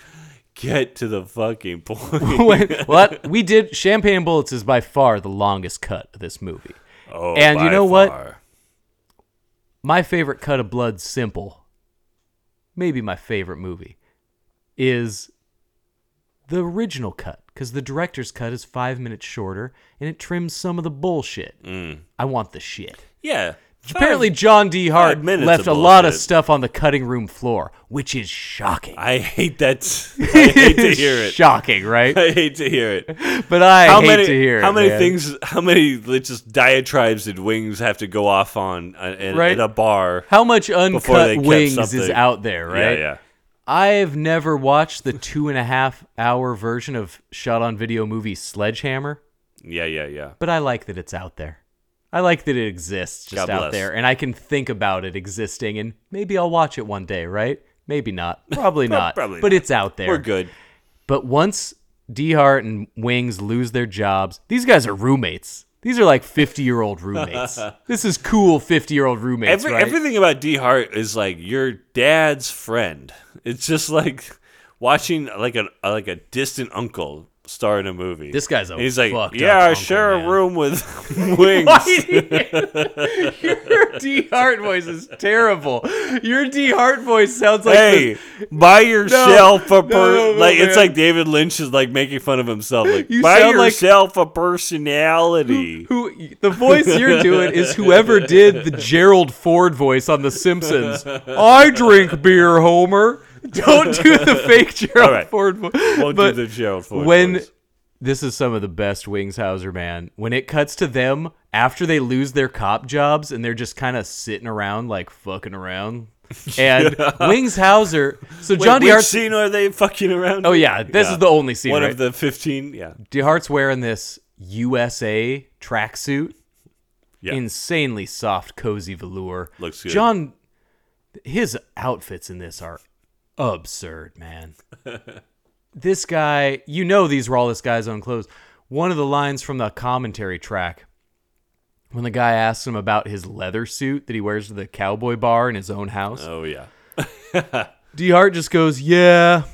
get to the fucking point. that, we did Champagne Bullets is by far the longest cut of this movie. oh, and you know what? My favorite cut of Blood Simple, maybe my favorite movie, is the original cut because the director's cut is five minutes shorter and it trims some of the bullshit. Mm. I want the shit. Yeah. Apparently, John D. Hart left a lot of stuff on the cutting room floor, which is shocking. I hate that. I hate to hear it. Shocking, right? I hate to hear it. But I how hate many? to hear it. how it, many man. things? How many just diatribes did Wings have to go off on uh, in, Right. a bar? How much uncut wings is out there, right? Yeah, yeah. I've never watched the two and a half hour version of shot on video movie Sledgehammer, Yeah, yeah, yeah. but I like that it's out there. I like that it exists just out there, and I can think about it existing, and maybe I'll watch it one day, right? Maybe not. Probably not. probably but not. it's out there. We're good. But once D Hart and Wings lose their jobs, these guys are roommates. These are like 50 year old roommates. this is cool 50 year old roommates, Every, right? Everything about D Hart is like your dad's friend. It's just like watching like a like a distant uncle star in a movie. This guy's a And he's like, fucked up yeah, I share man." a room with Wings. Your D Hart voice is terrible. Your D Hart voice sounds like hey, this- buy yourself a per no, no, no, like it's like David Lynch is like making fun of himself. Like You buy sound like- yourself a personality. who the voice you're doing is whoever did the Gerald Ford voice on The Simpsons. I drink beer, Homer. Don't do the fake Gerald All right. Ford voice. Won't but do the Gerald Ford when voice. this is some of the best Wings Hauser, man. When it cuts to them after they lose their cop jobs and they're just kind of sitting around like fucking around. And Wings Hauser, so Wait, John which DeHart. scene are they fucking around? Oh yeah, this is the only scene. One right? of the fifteen. Yeah. DeHart's wearing this USA tracksuit Yeah. insanely soft, cozy velour. Looks good. John, his outfits in this are absurd, man. this guy, you know, these were all this guy's own clothes. One of the lines from the commentary track, when the guy asks him about his leather suit that he wears to the cowboy bar in his own house, Oh yeah. D Hart just goes, "Yeah,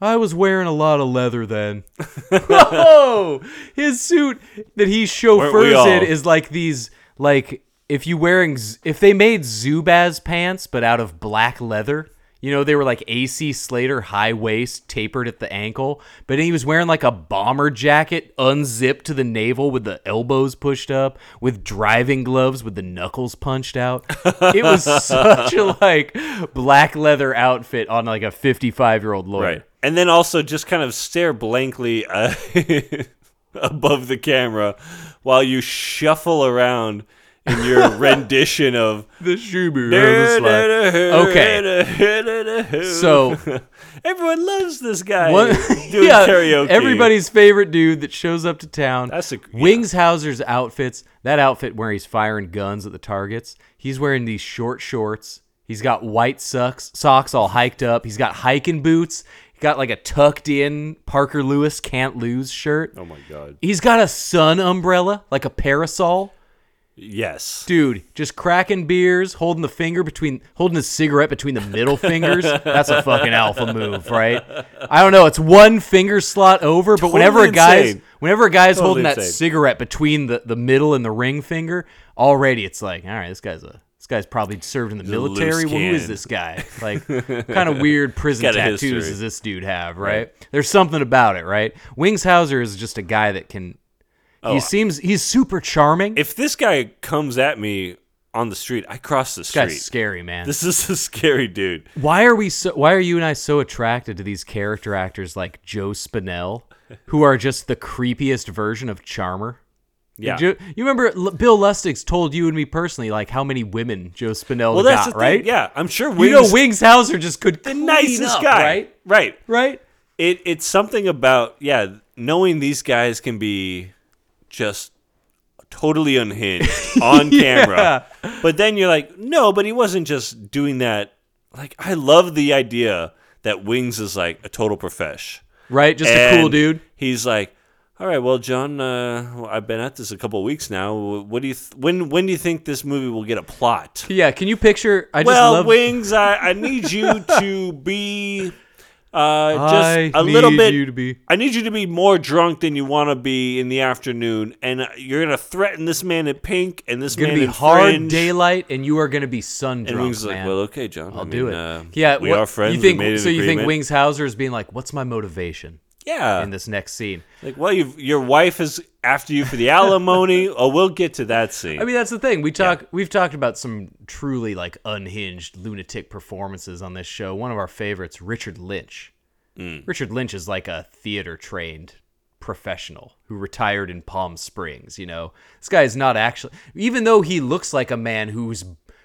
I was wearing a lot of leather then." oh, his suit that he chauffeurs in is like these, like if you wearing, if they made Zubaz pants but out of black leather. You know, they were like AC Slater high waist, tapered at the ankle, but he was wearing like a bomber jacket, unzipped to the navel with the elbows pushed up, with driving gloves with the knuckles punched out. It was such a like black leather outfit on like a 55 year old lawyer. Right. And then also just kind of stare blankly uh, above the camera while you shuffle around in your rendition of The Shubu. Okay. So everyone loves this guy One, doing yeah, karaoke. Everybody's favorite dude that shows up to town. That's a- yeah. Outfits. That outfit where he's firing guns at the targets. He's wearing these short shorts. He's got white socks, socks all hiked up. He's got hiking boots. He got like a tucked in Parker Lewis can't lose shirt. Oh my god. He's got a sun umbrella, like a parasol. Yes. Dude, just cracking beers, holding the finger between, holding his cigarette between the middle fingers. That's a fucking alpha move, right? I don't know. It's one finger slot over, but whenever a Totally guy's, insane. whenever a guy's Totally holding that cigarette between the, the middle and the ring finger, already it's like, all right, this guy's a, this guy's probably served in the a military. Well, who is this guy? Like, kind of weird prison tattoos history. does this dude have, right? There's something about it, right? Wings Hauser is just a guy that can. He oh, seems he's super charming. Oh, If this guy comes at me on the street, I cross the this street. guy's scary, man. This is a scary dude. Why are we so? Why are you and I so attracted to these character actors like Joe Spinell, who are just the creepiest version of Charmer? Yeah. Joe, you remember Bill Lustig's told you and me personally like how many women Joe Spinell well, got, right? Yeah, I'm sure You Wings, know, Wings Hauser just could the nicest up, guy, right? Right. Right. It it's something about yeah, knowing these guys can be just totally unhinged on camera. But then you're like, no, but he wasn't just doing that. Like I love the idea that Wings is like a total profesh. Right. Just a cool dude. He's like, all right, well, John, uh, I've been at this a couple of weeks now. What do you th- when when do you think this movie will get a plot? Yeah. Can you picture? I just well, love. Wings, I, I need you to be uh, just I a little bit. you to be- I need you to be more drunk than you want to be in the afternoon, and uh, you're gonna threaten this man in pink and this man be in hard fringe. daylight, and you are gonna be sun And drunk, Wings is like, man. well, okay, John, I'll I do it. Uh, yeah, we what- are friends. You think we made an so? You think. Wings Hauser is being like, "What's my motivation Yeah, in this next scene?" like, well, you've, your wife is after you for the alimony. oh, we'll get to that scene. I mean, that's the thing. We talk. We've talked about some truly like unhinged lunatic performances on this show. One of our favorites, Richard Lynch. Mm. Richard Lynch is like a theater trained professional who retired in Palm Springs. You know, this guy is not actually, even though he looks like a man who's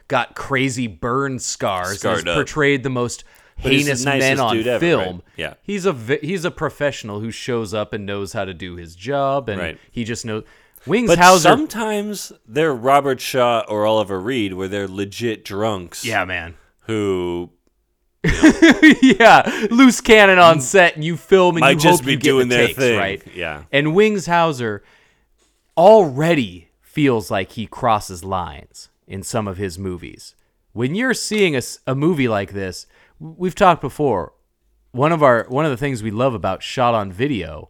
got crazy burn scars, Scarred portrayed the most But heinous men on dude ever, film. right? Yeah. he's a he's a professional who shows up and knows how to do his job, and Right. he just knows. Wings But Hauser, sometimes they're Robert Shaw or Oliver Reed, where they're legit drunks. yeah, man. Who yeah, loose cannon on set, and you film and might you just hope be you doing the their takes, thing. right? Yeah. And Wings Hauser already feels like he crosses lines in some of his movies. When you're seeing a movie like this, we've talked before. One of our one of the things we love about shot on video,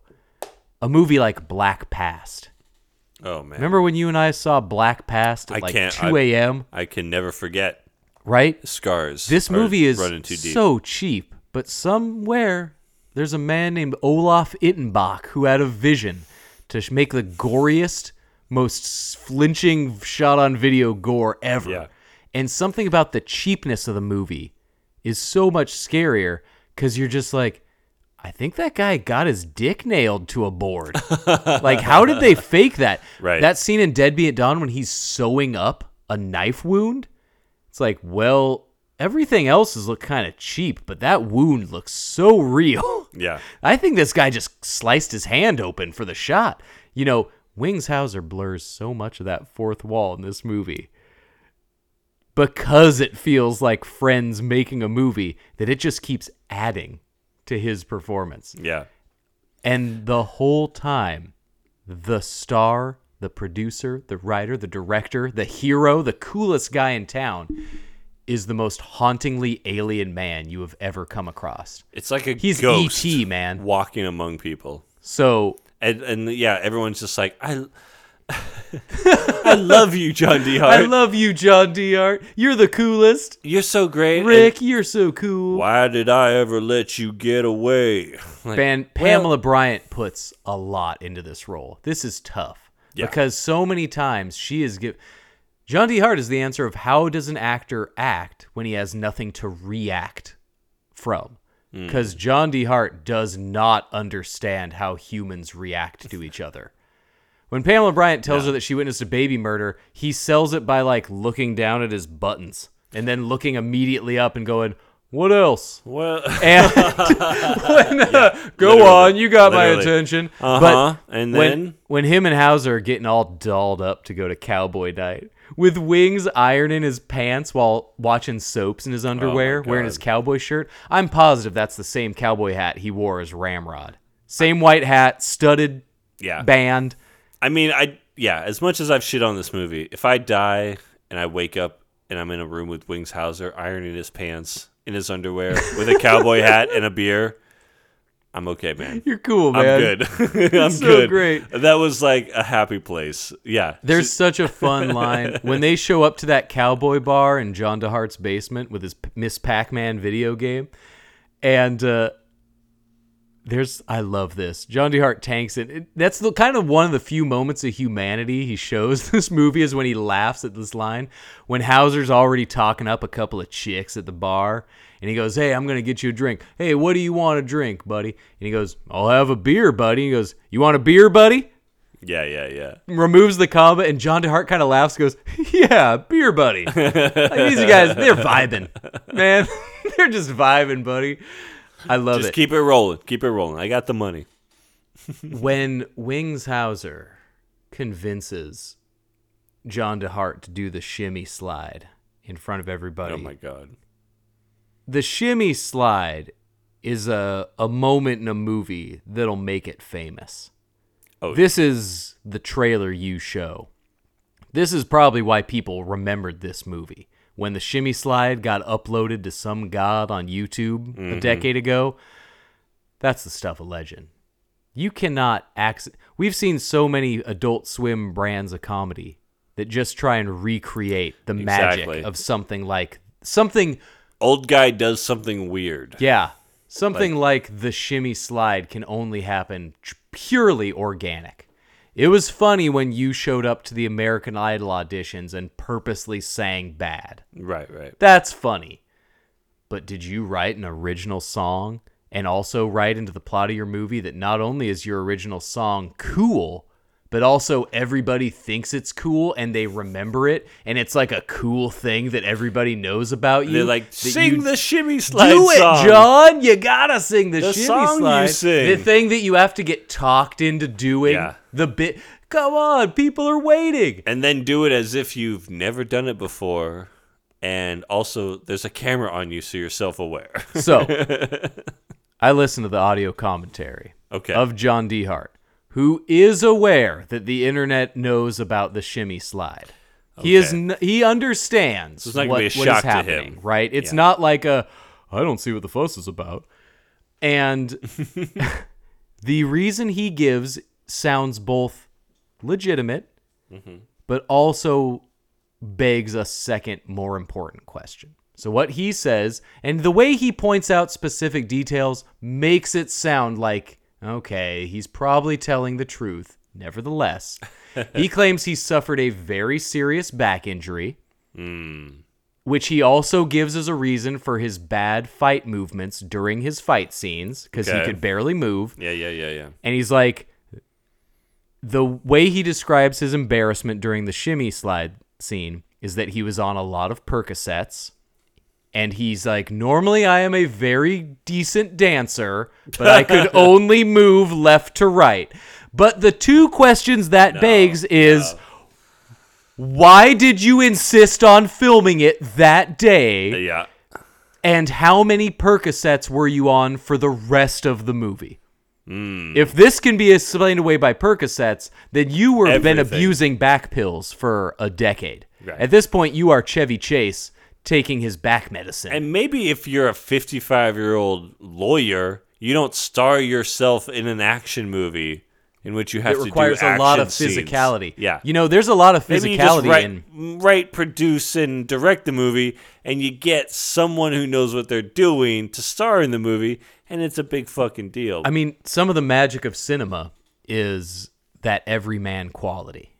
a movie like Black Past. Oh man. Remember when you and I saw Black Past at I like 2 a.m. I can never forget right? scars. This movie is running too deep. so cheap, but somewhere there's a man named Olaf Ittenbach who had a vision to make the goriest, most flinching shot on video gore ever. Yeah. And something about the cheapness of the movie is so much scarier because you're just like, I think that guy got his dick nailed to a board. like, how did they fake that? Right. That scene in Deadbeat at Dawn when he's sewing up a knife wound. It's like, well, everything else has looked kind of cheap, but that wound looks so real. Yeah. I think this guy just sliced his hand open for the shot. You know, Wings Hauser blurs so much of that fourth wall in this movie because it feels like friends making a movie that it just keeps adding to his performance. Yeah. And the whole time, the star, the producer, the writer, the director, the hero, the coolest guy in town is the most hauntingly alien man you have ever come across. It's like a He's E.T., man. walking among people. So And and yeah, everyone's just like I I love you, John D. Hart. I love you, John D. Art. You're the coolest. You're so great. Rick, you're so cool. why did I ever let you get away? Like, Ban- well, Pamela Bryant puts a lot into this role. This is tough Yeah. because so many times she is give. John D. Hart is the answer of how does an actor act when he has nothing to react from? Hmm. Because John D. Hart does not understand how humans react to each other. When Pamela Bryant tells her that she witnessed a baby murder, he sells it by like looking down at his buttons and then looking immediately up and going, "What else?" Well, And when, uh, go Literally. on, you got my Literally. attention. Uh-huh. But And when, then? when him and Hauser are getting all dolled up to go to cowboy night, with Wings ironing his pants while watching soaps in his underwear, wearing his cowboy shirt, I'm positive that's the same cowboy hat he wore as Ramrod. Same white hat, studded yeah. band. I mean, I yeah. As much as I've shit on this movie, if I die and I wake up and I'm in a room with Wings Hauser ironing his pants in his underwear with a cowboy hat and a beer, I'm okay, man. You're cool, I'm man. good. I'm so good. great. That was like a happy place. Yeah. There's such a fun line when they show up to that cowboy bar in John DeHart's basement with his Miss Pac-Man video game, and uh, there's I love this. John DeHart tanks it. it. That's the kind of one of the few moments of humanity he shows this movie is when he laughs at this line when Hauser's already talking up a couple of chicks at the bar. And he goes, "Hey, I'm gonna get you a drink. Hey, what do you want to drink, buddy?" And he goes, "I'll have a beer, buddy." He goes, "You want a beer, buddy?" yeah, yeah, yeah. removes the comma, and John DeHart kind of laughs, goes, "Yeah, beer buddy." Like, these guys, they're vibing, man. they're just vibing, buddy. I love Just it. Just keep it rolling. Keep it rolling. I got the money. when Wings Hauser convinces John DeHart to do the shimmy slide in front of everybody. Oh my god. the shimmy slide is a a moment in a movie that'll make it famous. Oh, this is the trailer you show. This is probably why people remembered this movie. When the shimmy slide got uploaded to some god on YouTube a mm-hmm. decade ago, that's the stuff of legend. You cannot access. We've seen so many Adult Swim brands of comedy that just try and recreate the magic of something like something Old guy does something weird. yeah. Something like, the shimmy slide can only happen purely organic. It was funny when you showed up to the American Idol auditions and purposely sang bad. Right, right. That's funny. But did you write an original song and also write into the plot of your movie that not only is your original song cool, but also everybody thinks it's cool and they remember it and it's like a cool thing that everybody knows about you? They're like, sing the shimmy slide do it, song." John. You gotta sing the, The shimmy song you sing. The thing that you have to get talked into doing. Yeah. The bit. Come on, people are waiting. and then do it as if you've never done it before. And also, there's a camera on you, so you're self-aware. So, I listened to the audio commentary Okay. of John D. Hart, who is aware that the internet knows about the shimmy slide. He is n- he understands it's not gonna what, shock to happening, him. right? It's Yeah. not like a I don't see what the fuss is about. And the reason he gives sounds both legitimate, Mm-hmm. but also begs a second, more important question. So, what he says, and the way he points out specific details, makes it sound like, okay, he's probably telling the truth. Nevertheless, he claims he suffered a very serious back injury, hmm. which he also gives as a reason for his bad fight movements during his fight scenes because he could barely move. yeah, yeah, yeah, yeah. And he's like, the way he describes his embarrassment during the shimmy slide scene is that he was on a lot of Percocets. And he's like, normally I am a very decent dancer, but I could only move left to right. But the two questions that begs is why did you insist on filming it that day? Yeah. And how many Percocets were you on for the rest of the movie? Hmm. If this can be explained away by Percocets, then you were been abusing back pills for a decade. Right. At this point, you are Chevy Chase taking his back medicine. And maybe if you're a 55 year old lawyer, you don't star yourself in an action movie in which you have it to requires do a lot of action scenes. physicality. Yeah. You know, there's a lot of Maybe you just physicality write, in write, produce, and direct the movie, and you get someone who knows what they're doing to star in the movie, and it's a big fucking deal. I mean, some of the magic of cinema is that everyman quality.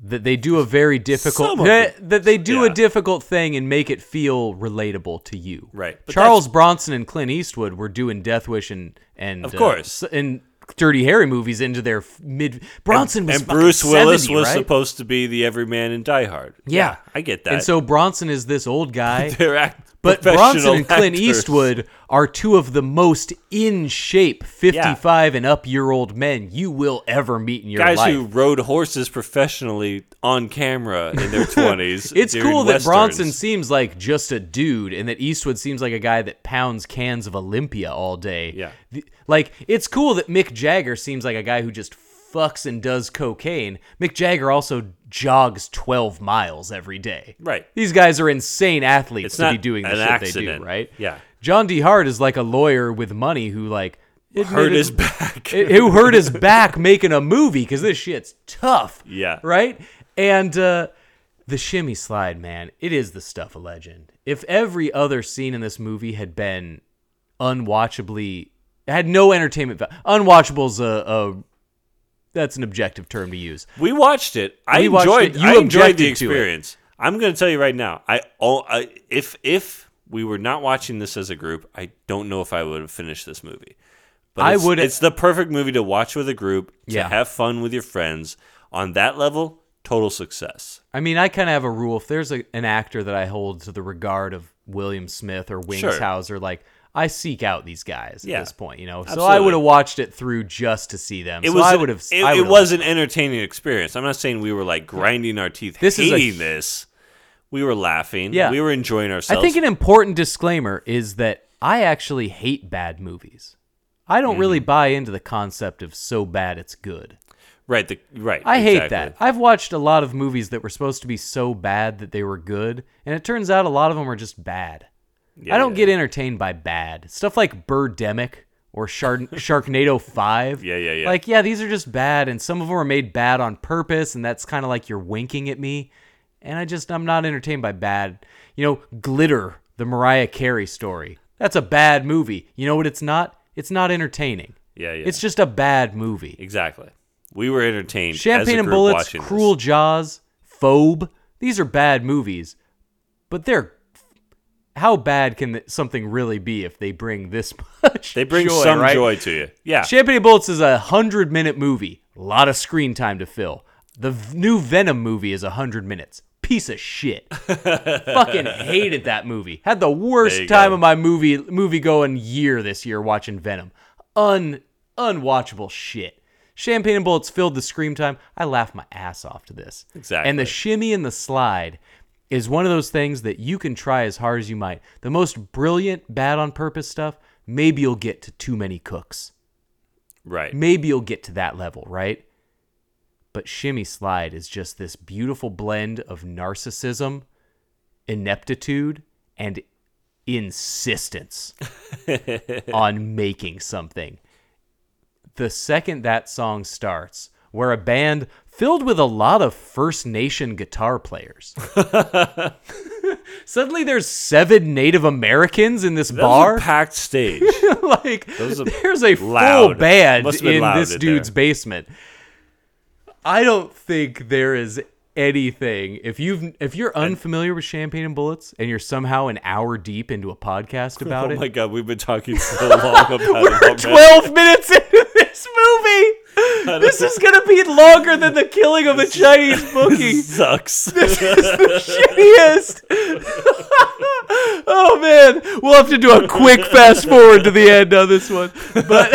That they do a very difficult that, that they do a difficult thing and make it feel relatable to you. Right. But Charles Bronson and Clint Eastwood were doing Death Wish and and Of uh, course. s- and Dirty Harry movies into their mid. Bronson was and Bruce Willis 70, was right? supposed to be the everyman in Die Hard. Yeah. I get that. And so Bronson is this old guy. they're act- But Bronson and Clint actors. Eastwood are two of the most in shape 55 and up year old men you will ever meet in your guys life. Guys who rode horses professionally on camera in their 20s. it's cool that westerns. Bronson seems like just a dude and that Eastwood seems like a guy that pounds cans of Olympia all day. Yeah. Like, it's cool that Mick Jagger seems like a guy who just fucks and does cocaine. Mick Jagger also jogs 12 miles every day. Right. These guys are insane athletes It's to be doing the shit they do, right? Yeah. John D. Hart is like a lawyer with money who like hurt his back. who hurt his back making a movie because this shit's tough. Yeah. Right? And uh, the shimmy slide, man, it is the stuff of legend. If every other scene in this movie had been unwatchably, had no entertainment value, unwatchable's a, a that's an objective term to use. We watched it. I We enjoyed. it. You I enjoyed the experience. I'm going to tell you right now. I, I if if we were not watching this as a group, I don't know if I would have finished this movie. But I it's, would- It's the perfect movie to watch with a group to Yeah. have fun with your friends. On that level, total success. I mean, I kind of have a rule. If there's a, an actor that I hold to the regard of William Smith or Wings Sure. Hauser, like I seek out these guys Yeah. at this point, you know. So I Absolutely. would have watched it through just to see them. It so was. I an- would have. It, it was an entertaining experience. I'm not saying we were like grinding our teeth, This is a- hating this. We were laughing. Yeah. We were enjoying ourselves. I think an important disclaimer is that I actually hate bad movies. I don't Mm-hmm. really buy into the concept of so bad it's good. right. The, right. I hate exactly. that. I've watched a lot of movies that were supposed to be so bad that they were good, and it turns out a lot of them are just bad. Yeah, I don't yeah. get entertained by bad stuff like Birdemic or Shar- Sharknado Five. Yeah, yeah, yeah. Like, yeah, these are just bad, and some of them are made bad on purpose, and that's kind of like you're winking at me. And I just I'm not entertained by bad. You know, Glitter, the Mariah Carey story. That's a bad movie. You know what? It's not. It's not entertaining. Yeah, yeah. It's just a bad movie. Exactly. We were entertained. Champagne and Bullets, watching this. Cruel Jaws, Phobe. These are bad movies, but they're. How bad can th- something really be if they bring this much? They bring joy, some right? joy to you. Yeah. Champagne and Bullets is a hundred minute movie. A lot of screen time to fill. The new Venom movie is a hundred minutes. Piece of shit. Fucking hated that movie. Had the worst time go. of my movie movie going year this year watching Venom. Un unwatchable shit. Champagne and Bullets filled the screen time. I laughed my ass off to this. Exactly. And the shimmy and the slide is one of those things that you can try as hard as you might. The most brilliant bad on purpose stuff, maybe you'll get to too many cooks right. maybe you'll get to that level, right? But Shimmy Slide is just this beautiful blend of narcissism, ineptitude, and insistence on making something. The second that song starts, where a band filled with a lot of First Nation guitar players. Suddenly there's seven Native Americans in this That was bar a packed stage. like there's a full loud. band Must've been in this in dude's there. basement. I don't think there is anything if you've if you're unfamiliar with Champagne and Bullets and you're somehow an hour deep into a podcast about it, oh it. my god, we've been talking so long about it. We're 12 minutes into this movie. This is gonna be longer than the killing of a Chinese bookie. Sucks. This is the shittiest. oh man, we'll have to do a quick fast forward to the end on this one. But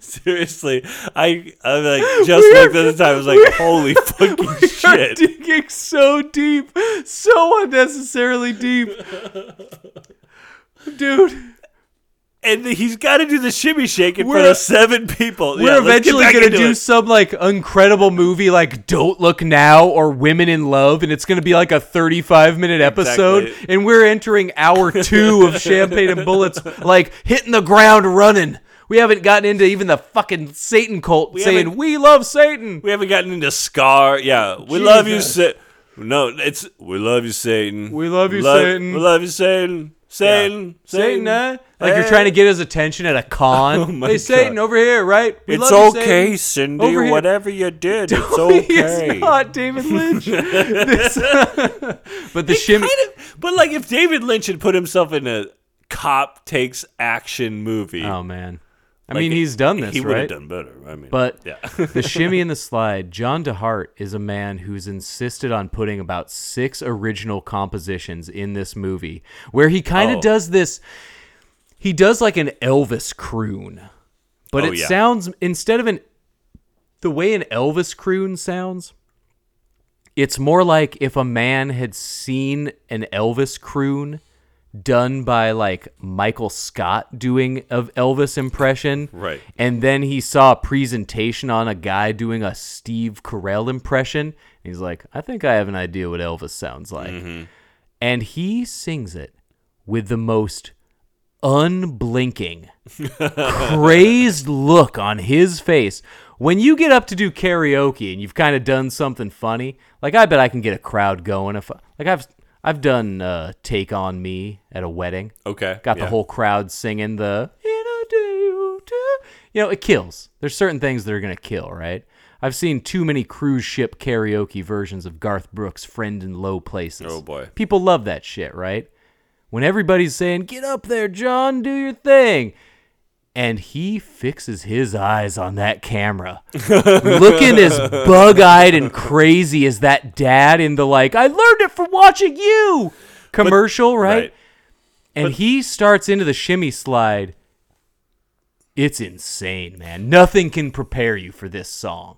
Seriously, I I'm like just like at this time. I was like, holy fucking shit! digging so deep, so unnecessarily deep, dude. And he's got to do the shimmy shake in front of seven people. We're Yeah, eventually gonna do it. some like incredible movie like Don't Look Now or Women in Love, and it's gonna be like a 35 minute episode, Exactly. and we're entering hour two of Champagne and Bullets, like hitting the ground running. We haven't gotten into even the fucking Satan cult saying we love Satan. We haven't gotten into Scar. Yeah, we love you, Jesus. Sa- No, it's we love you, Satan. We love you, love- Satan. We love you, Satan. Satan. Satan, eh? Like you're trying to get his attention at a con. Oh hey, Satan, God. over here, right? We It's you, okay, Satan. Cindy. Over here. Whatever you did, it's He okay. is not David Lynch. This- but the shimmy. Kind of, but like if David Lynch had put himself in a cop takes action movie, Oh man, I like, mean he's done this, He would right? have done better. I mean, But yeah. the shimmy and the slide, John DeHart is a man who's insisted on putting about six original compositions in this movie, where he kind of Oh. does this. He does like an Elvis croon, but Oh, it yeah. sounds instead of an the way an Elvis croon sounds. It's more like if a man had seen an Elvis croon done by like Michael Scott doing of Elvis impression. Right. And then he saw a presentation on a guy doing a Steve Carell impression. And he's like, I think I have an idea what Elvis sounds like. Mm-hmm. And he sings it with the most unblinking, crazed look on his face. When you get up to do karaoke and you've kind of done something funny, like I bet I can get a crowd going if like I've I've done uh, "Take on Me" at a wedding. okay, Got the whole crowd singing the "In a day or two." You know, it kills. There's certain things that are gonna kill, right? I've seen too many cruise ship karaoke versions of Garth Brooks' "Friend in Low Places." Oh, boy. people love that shit, right? When everybody's saying, "Get up there, John, do your thing," and he fixes his eyes on that camera, looking as bug-eyed and crazy as that dad in the like, "I learned it from watching you" commercial, right? right. And he starts into the shimmy slide. It's insane, man. Nothing can prepare you for this song.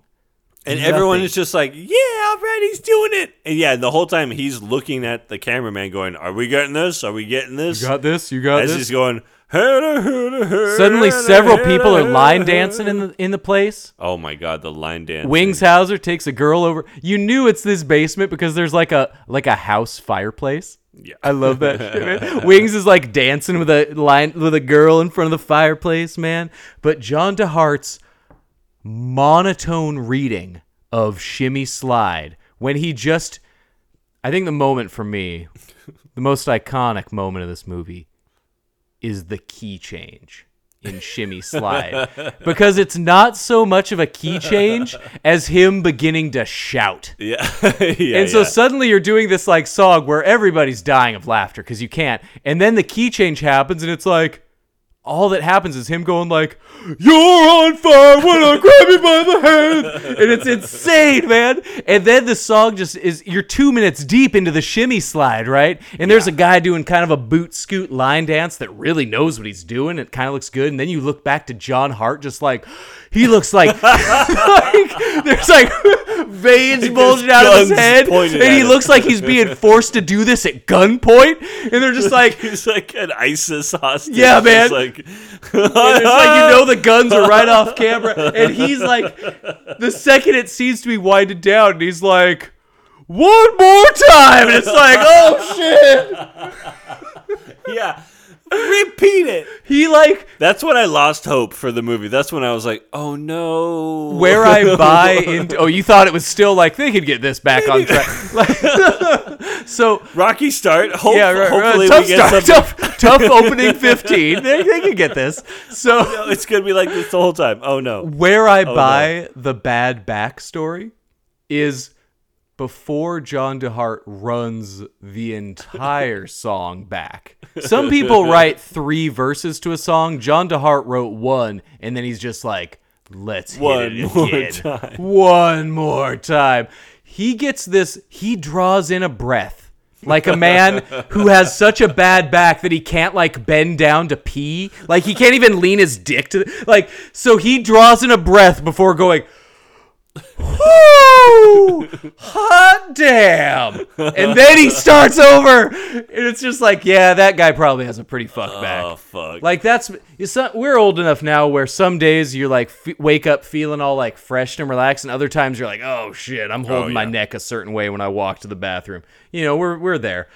And everyone Nothing. is just like, yeah, all right, he's doing it. And yeah, the whole time he's looking at the cameraman going, are we getting this? Are we getting this? You got this? You got this. He's going, suddenly Suddenly, several people are line dancing in the in the place. Oh my god, the line dance. Wings Hauser takes a girl over. You knew it's this basement because there's like a like a house fireplace. Yeah. I love that shit, man. Wings is like dancing with a line with a girl in front of the fireplace, man. But John DeHart's monotone reading of Shimmy Slide when he just I think the moment for me, the most iconic moment of this movie is the key change in Shimmy Slide. because it's not so much of a key change as him beginning to shout. Yeah. yeah and so yeah. suddenly you're doing this like song where everybody's dying of laughter because you can't. And then the key change happens and it's like all that happens is him going like, "You're on fire when I grab you by the hand," and it's insane, man. And then the song just is you're two minutes deep into the shimmy slide, right? And there's a guy doing kind of a boot scoot line dance that really knows what he's doing. It kind of looks good. And then you look back to John Hart, just like he looks like, like there's like veins bulging out of his head, and he him. looks like he's being forced to do this at gunpoint. And they're just like, he's like an ISIS hostage. Yeah, man. Like, it's like you know the guns are right off camera, and he's like, the second it seems to be winded down, and he's like, one more time, and it's like, oh shit. yeah. Repeat it. He like That's when I lost hope for the movie. That's when I was like, oh no. where I buy into. Oh, you thought it was still like they could get this back on track. Like, so Rocky start. Hope, yeah, right, right. hopefully tough we get start, something. tough, tough opening fifteen. They, they could get this. So It's gonna be like this the whole time. Oh no. where I oh, no. buy the bad backstory is before John DeHart runs the entire song back. Some people write three verses to a song. John DeHart wrote one, and then he's just like, let's hit One it more again. time. One more time. He gets this, he draws in a breath Like a man who has such a bad back that he can't like bend down to pee. Like he can't even lean his dick to like so he draws in a breath before going Whoo! Hot damn! And then he starts over, and it's just like, yeah, that guy probably has a pretty fucked oh, back. Oh fuck. Like that's not, we're old enough now where some days you're like f- wake up feeling all like fresh and relaxed, and other times you're like, oh shit, I'm holding oh, my yeah. neck a certain way when I walk to the bathroom. You know, we're we're there.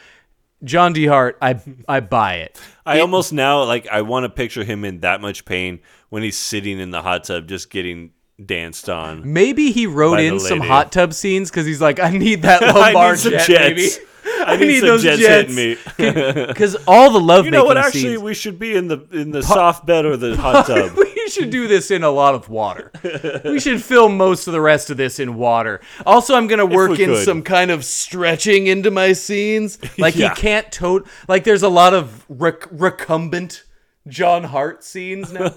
John D. Hart, I I buy it. I almost now like I want to picture him in that much pain when he's sitting in the hot tub just getting danced on. Maybe he wrote By the in some lady. hot tub scenes because he's like, I need that I lumbar need some jet, jets. baby. I need, some jets, hitting me. Because all the love You know what? Actually, scenes- we should be in the in the soft bed or the hot tub. we should do this in a lot of water. we should film most of the rest of this in water. Also, I'm gonna work in could. some kind of stretching into my scenes. Like Yeah. he can't tote. Like there's a lot of rec- recumbent John Hart scenes now.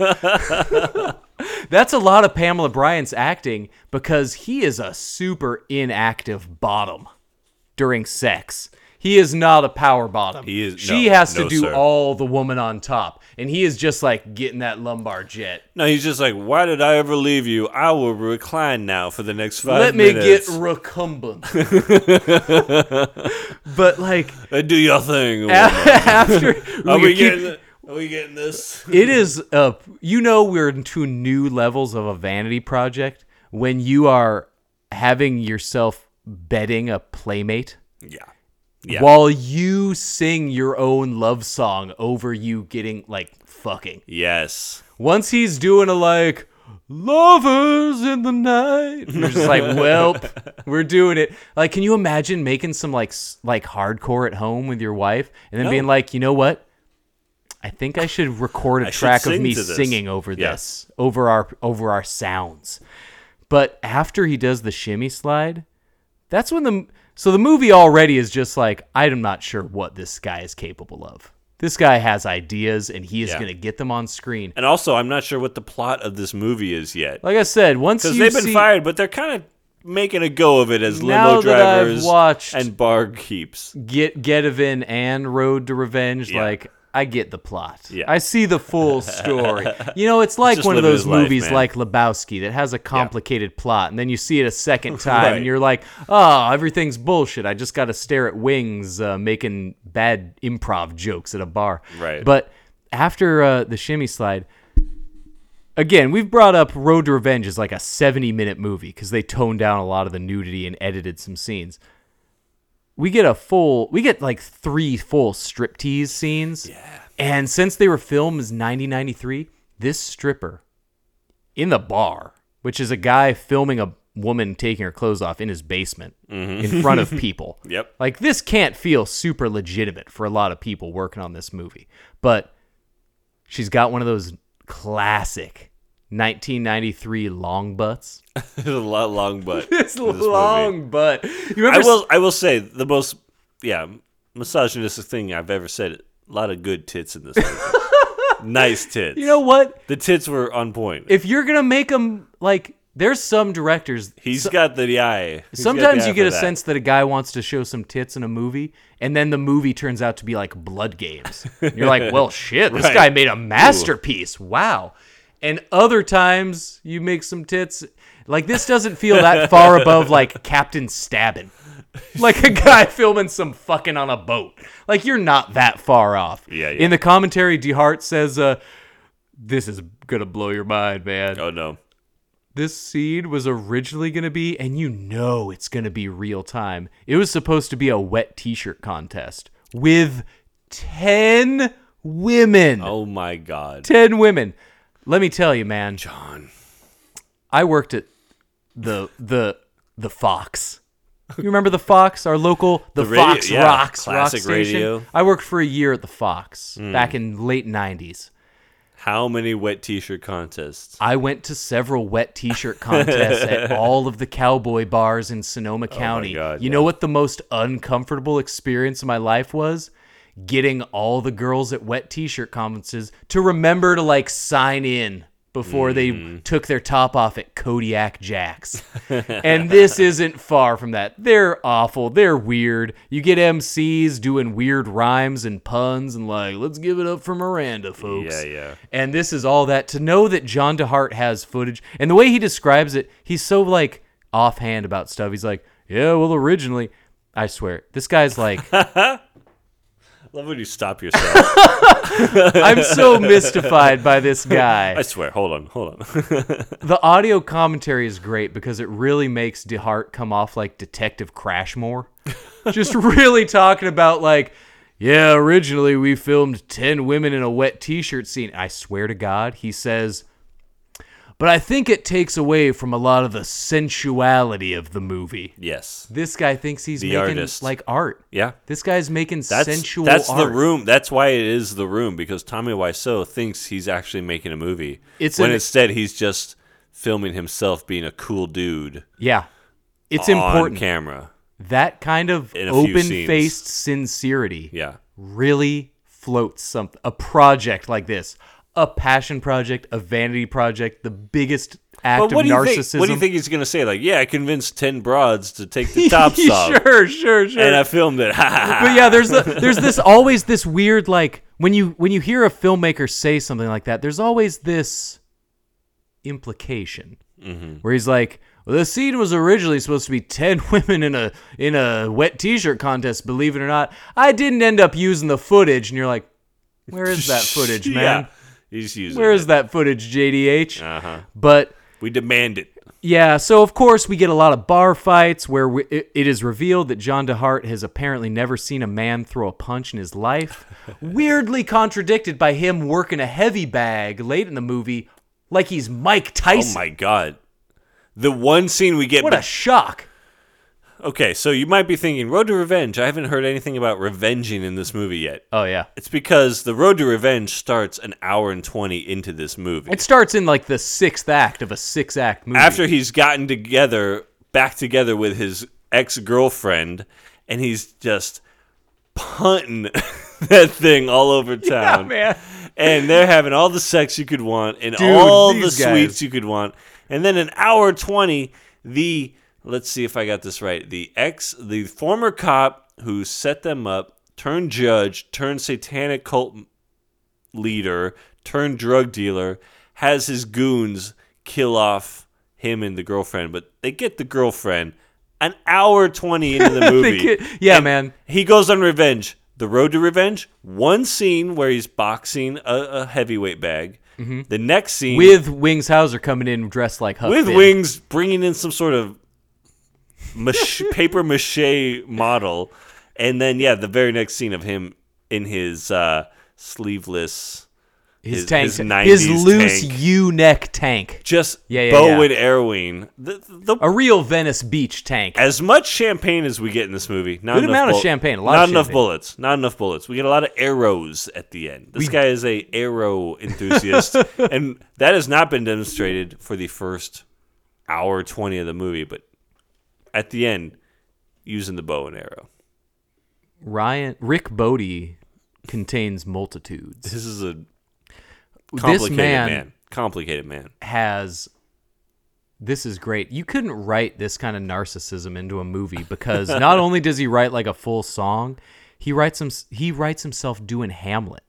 That's a lot of Pamela Bryant's acting because he is a super inactive bottom during sex. He is not a power bottom. He is- She no, has to no, do sir. all the woman on top, and he is just like getting that lumbar jet. No, he's just like, why did I ever leave you? I will recline now for the next five Let me get recumbent. but like do your thing. woman. after Are we keep-? Are we getting this? it is uh you know we're into new levels of a vanity project when you are having yourself betting a playmate Yeah. Yeah. while you sing your own love song over you getting like fucking. yes. Once he's doing a like lovers in the night, you're just like, well, we're doing it. Like, can you imagine making some like s- like hardcore at home with your wife and then being like, you know what? I think I should record a I track of me singing over Yeah. this, over our over our sounds. But after he does the shimmy slide, that's when the so the movie already is just like I'm not sure what this guy is capable of. This guy has ideas and he is Yeah. going to get them on screen. And also, I'm not sure what the plot of this movie is yet. Like I said, once Because they've been see, fired, but they're kind of making a go of it as limo drivers watched- and bar keeps. get GetEven and Road to Revenge, Yeah. like I get the plot. Yeah. I see the full story. you know, it's like just one of those his life, movies like Lebowski that has a complicated plot, and then you see it a second time, and you're like, "Oh, everything's bullshit. I just got to stare at Wings uh, making bad improv jokes at a bar." Right. But after uh, the shimmy slide. Again, we've brought up Road to Revenge as like a 70 minute movie because they toned down a lot of the nudity and edited some scenes we get a full we get like three full striptease scenes. Yeah. And since they were filmed as 1993 this stripper in the bar which is a guy filming a woman taking her clothes off in his basement mm-hmm. in front of people. Yep. like this can't feel super legitimate for a lot of people working on this movie. But she's got one of those classic 1993 long butts a lot long butt. it's this movie. long butt you I will. I will say the most, yeah, misogynistic thing I've ever said. A lot of good tits in this movie. nice tits. you know what the tits were on point. if you're gonna make them like there's some directors He's so- got the eye. He's sometimes the you get a that. sense that a guy wants to show some tits in a movie and then the movie turns out to be like blood games you're like well shit this Right. guy made a masterpiece wow and other times you make some tits like this doesn't feel that far above like captain stabbing like a guy filming some fucking on a boat like you're not that far off Yeah, yeah. in the commentary DeHart says uh this is gonna blow your mind man Oh no. this scene was originally going to be, and you know it's going to be real time. It was supposed to be a wet t shirt contest with 10 women. Oh my god. 10 women. Let me tell you, man, John. I worked at the, the, the Fox. You remember the Fox, our local, the, The radio- Fox yeah, Rocks classic rock station? radio. I worked for a year at the Fox hmm. back in late 90s. How many wet T-shirt contests? I went to several wet t-shirt contests at all of the cowboy bars in Sonoma oh County. Oh God, you yeah. know what the most uncomfortable experience of my life was? Getting all the girls at wet t-shirt conferences to remember to like sign in before they mm-hmm. took their top off at Kodiak Jacks. and this isn't far from that. They're awful. They're weird. You get MCs doing weird rhymes and puns and like, let's give it up for Miranda, folks. Yeah, yeah. And this is all that. To know that John DeHart has footage and the way he describes it, he's so like offhand about stuff. He's like, yeah, well, originally, I swear, this guy's like, Love when you stop yourself. I'm so mystified by this guy. I swear. Hold on. Hold on. The audio commentary is great because it really makes DeHart come off like Detective Crashmore. Just really talking about like, yeah, originally we filmed 10 women in a wet t-shirt scene. I swear to God, he says, but I think it takes away from a lot of the sensuality of the movie. yes. This guy thinks he's The making artist. like art. Yeah. This guy's making That's sensual that's the room. That's why it is the room because Tommy Wiseau thinks he's actually making a movie. It's when an- instead he's just filming himself being a cool dude Yeah. It's on important. camera. That kind of In a few open-faced sincerity. Yeah. really floats something a project like this a passion project a vanity project the biggest act But of do you narcissism think? What do you think he's gonna say? Like, yeah, I convinced ten broads to take the top off, sure sure sure and I filmed it. but yeah there's the, there's this always this weird like when you when you hear a filmmaker say something like that there's always this implication Mm-hmm. where he's like well, the scene was originally supposed to be 10 women in a in a wet t-shirt contest believe it or not i didn't end up using the footage and you're like where is that footage man yeah, he's using. Where is that footage, JDH? Uh-huh. But We demand it. yeah, so of course we get a lot of bar fights where we, it, it is revealed that John DeHart has apparently never seen a man throw a punch in his life. Weirdly contradicted by him working a heavy bag late in the movie, like he's Mike Tyson. Oh my god. The one scene we get what a shock! Okay, so you might be thinking Road to Revenge. I haven't heard anything about revenging in this movie yet. Oh yeah, It's because the Road to Revenge starts an hour and 20 into this movie. it starts in like the sixth act of a six-act movie. After he's gotten together, back together with his ex-girlfriend and he's just punting that thing all over town. yeah, man. and they're having all the sex you could want and Dude, all the these guys. sweets you could want. And then an hour 20, the let's see if I got this right. The ex the former cop who set them up turned judge, turned satanic cult leader, turned drug dealer, has his goons kill off him and the girlfriend, but they get the girlfriend an hour 20 into the movie. get- yeah, man. He goes on revenge. The road to revenge. One scene where he's boxing a, a heavyweight bag. Mm-hmm. The next scene With Wings Hauser coming in dressed like Huck with Finn. wings, bringing in some sort of mach- paper mache model, and then yeah, the very next scene of him in his uh, sleeveless, his, his- tank, his his, loose. U-neck tank, just Yeah, yeah, bow yeah. and arrowing. The, the, a real Venice Beach tank. as much champagne as we get in this movie. Not Good enough amount of champagne, a lot not of enough champagne. bullets. Not enough bullets. We get a lot of arrows at the end. This guy is a arrow enthusiast, and that has not been demonstrated for the first hour twenty of the movie. But at the end, using the bow and arrow. Ryan Rick Bodie contains multitudes. This is a This complicated man, man. Complicated man. has this is great. You couldn't write this kind of narcissism into a movie because not only does he write like a full song, he writes him he writes himself doing Hamlet.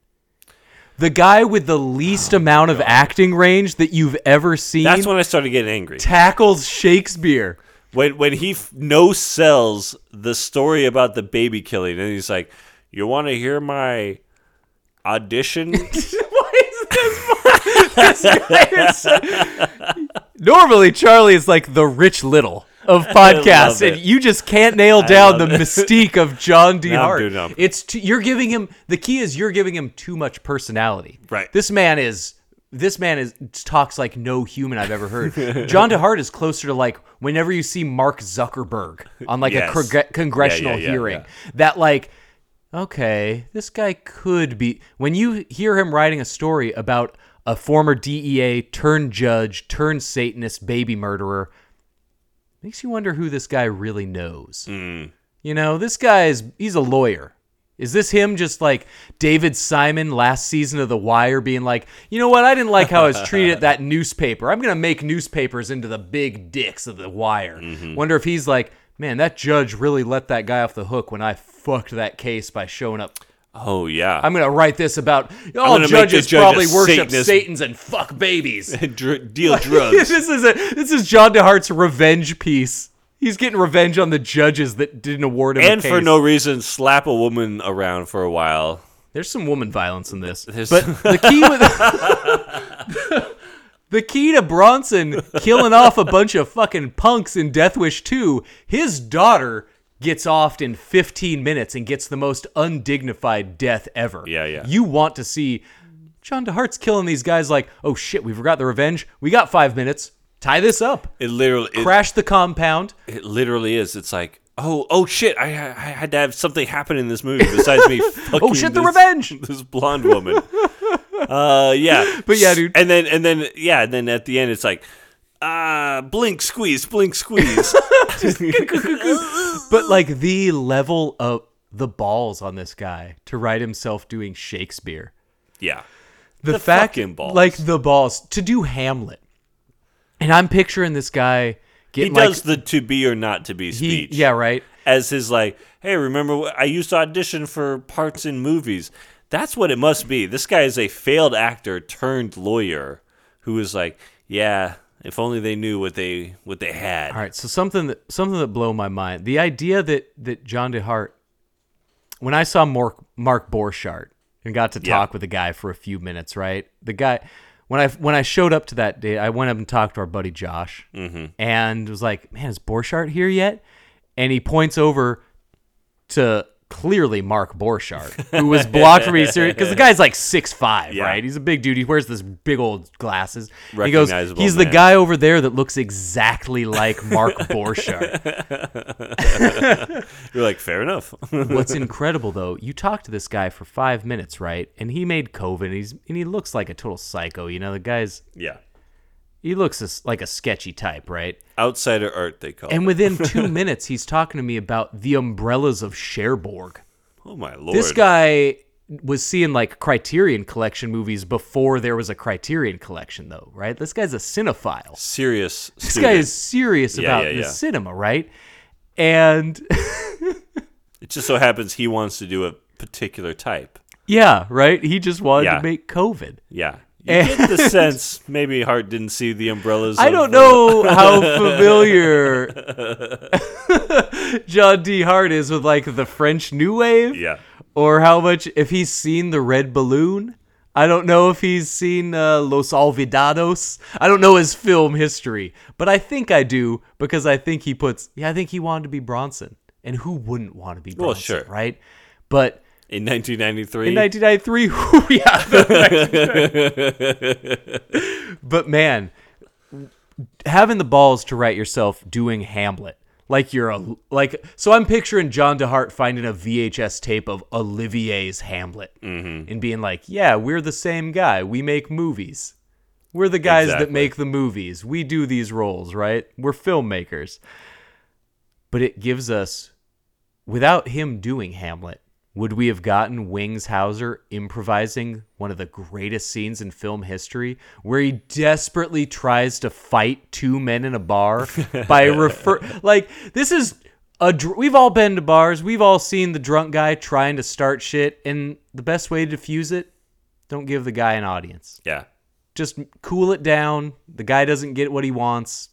The guy with the least oh amount of acting range that you've ever seen That's when I started getting angry. tackles Shakespeare. When when he f- no sells the story about the baby killing, and he's like, "You want to hear my audition?" What is this? this guy is so- Normally, Charlie is like the Rich Little of podcasts, and you just can't nail down the it. mystique of John D. Hart. It's too, you're giving him the key is you're giving him too much personality. Right. This man is this man is talks like no human I've ever heard. John DeHart is closer to like whenever you see Mark Zuckerberg on like Yes. a congre- congressional Yeah, yeah, yeah, hearing. That like okay, this guy could be. When you hear him writing a story about a former DEA turned judge turned Satanist baby murderer, makes you wonder who this guy really knows. Mm. You know, this guy is he's a lawyer. Is this him just like David Simon last season of The Wire being like, you know what? I didn't like how I was treated at that newspaper. I'm going to make newspapers into the big dicks of The Wire. Mm-hmm. Wonder if he's like, man, that judge really let that guy off the hook when I fucked that case by showing up. Oh yeah. I'm going to write this about oh, all judges judge probably worship Satanist. Satans and fuck babies. Dr- deal drugs. this is a this is John DeHart's revenge piece. He's getting revenge on the judges that didn't award him a and for no reason slap a woman around for a while. There's some woman violence in this. There's- But the key with the key to Bronson killing off a bunch of fucking punks in Death Wish 2, his daughter gets off in 15 minutes and gets the most undignified death ever. Yeah, yeah. You want to see John DeHart's killing these guys like, "Oh shit, we forgot the revenge. We got 5 minutes. Tie this up. It literally it, Crash the compound." it literally is. It's like, oh, oh shit! I, I had to have something happen in this movie besides me. fucking Oh, shit, the this- revenge! This blonde woman. uh, yeah. But yeah, dude. And then and then yeah, and then at the end it's like, ah, blink, squeeze, blink, squeeze. But like the level of the balls on this guy to write himself doing Shakespeare. yeah. the, The fact fucking balls. like the balls to do Hamlet. And I'm picturing this guy He does like the to be or not to be he, speech. yeah, right. as his like, hey, remember I used to audition for parts in movies. That's what it must be. This guy is a failed actor turned lawyer who is like, yeah, if only they knew what they what they had. All right, so something that something that blew my mind. The idea that that John DeHart when I saw Mark Mark Borchardt and got to Yeah. talk with the guy for a few minutes, right? The guy when I when I showed up to that day, I went up and talked to our buddy Josh, Mm-hmm. and was like, "Man, is Borchardt here yet?" And he points over to clearly Mark Borchardt, who was blocked from me because the guy's like six five, Yeah. right? He's a big dude. He wears this big old glasses. He goes, "He's the guy over there that looks exactly like Mark Borchardt." You're like, fair enough. What's incredible though, you talk to this guy for five minutes, right? And he made Coven. And he's and he looks like a total psycho. You know, the guy's yeah. He looks like a sketchy type, right? Outsider art they call it. And it. within two minutes, he's talking to me about the umbrellas of Cherbourg. Oh my lord. This guy was seeing like Criterion Collection movies before there was a Criterion Collection, though, right? This guy's a cinephile. serious This student. guy is serious Yeah, about yeah, the yeah. cinema, right? And It just so happens he wants to do a particular type. yeah, right. He just wanted to make Coven. Yeah. You get the sense maybe Hart didn't see the umbrellas. I don't know how familiar John D. Hart is with like the French New Wave, Yeah. or how much if he's seen the Red Balloon. I don't know if he's seen uh, Los Olvidados. I don't know his film history, but I think I do because I think he puts. Yeah, I think he wanted to be Bronson, and who wouldn't want to be Bronson, Well, sure. right? But In 1993. in 1993, yeah. but man, having the balls to write yourself doing Hamlet, like you're a like. So I'm picturing John DeHart finding a VHS tape of Olivier's Hamlet mm-hmm. and being like, "Yeah, we're the same guy. We make movies. We're the guys that make the movies. We do these roles, right? We're filmmakers." But it gives us without him doing Hamlet, would we have gotten Wings Hauser improvising one of the greatest scenes in film history where he desperately tries to fight two men in a bar by refer like this is a dr- we've all been to bars, we've all seen the drunk guy trying to start shit and the best way to diffuse it, don't give the guy an audience yeah. just cool it down. The guy doesn't get what he wants.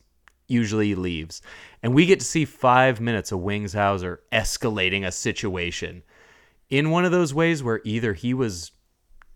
Usually he leaves. And we get to see five minutes of Wings Hauser escalating a situation in one of those ways where either he was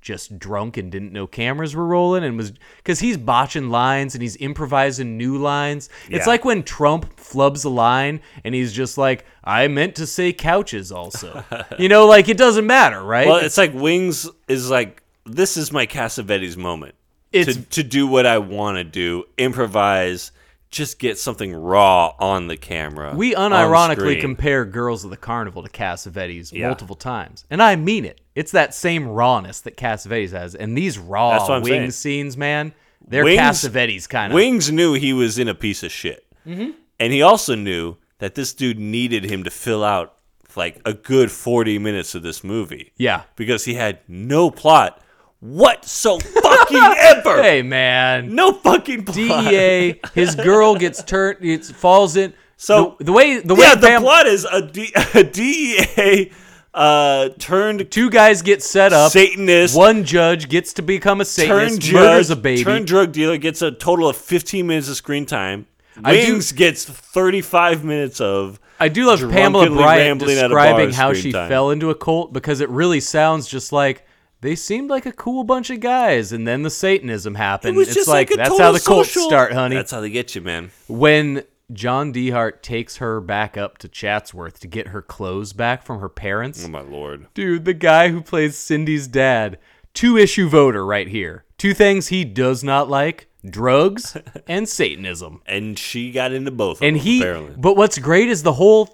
just drunk and didn't know cameras were rolling and was because he's botching lines and he's improvising new lines. It's like when Trump flubs a line and he's just like, I meant to say couches also. you know, like it doesn't matter, right? Well, it's like Wings is like this is my Cassavetes moment. It's- to to do what I want to do, improvise, just get something raw on the camera. We unironically compare Girls of the Carnival to Cassavetes Yeah. multiple times. And I mean it. It's that same rawness that Cassavetes has. And these raw wing saying. scenes, man, they're Wings- Cassavetes kind of. Wings knew he was in a piece of shit, Mm-hmm. and he also knew that this dude needed him to fill out like a good 40 minutes of this movie. Yeah. Because he had no plot whatso fucking ever. Hey man. No fucking plot. DEA, his girl gets turned, it falls in. So- the, the way the way yeah, the fam- plot is a, D- a DEA uh, turned two guys get set up. Satanist. One judge gets to become a Satanist, turn murders judge, a baby. turn drug dealer gets a total of 15 minutes of screen time. I do- Wings gets 35 minutes of. I do love Pamela Bryant rambling at a describing how she time. fell into a cult because it really sounds just like they seemed like a cool bunch of guys, and then the Satanism happened. It happened. was it's just like, like, a that's total how the cults social- start, honey. That's how they get you, man. when John Dehart takes her back up to Chatsworth to get her clothes back from her parents. Oh my lord. Dude, the guy who plays Cindy's dad, two issue voter right here. Two things he does not like drugs and Satanism. And she got into both. Of And them, he, apparently. but what's great is the whole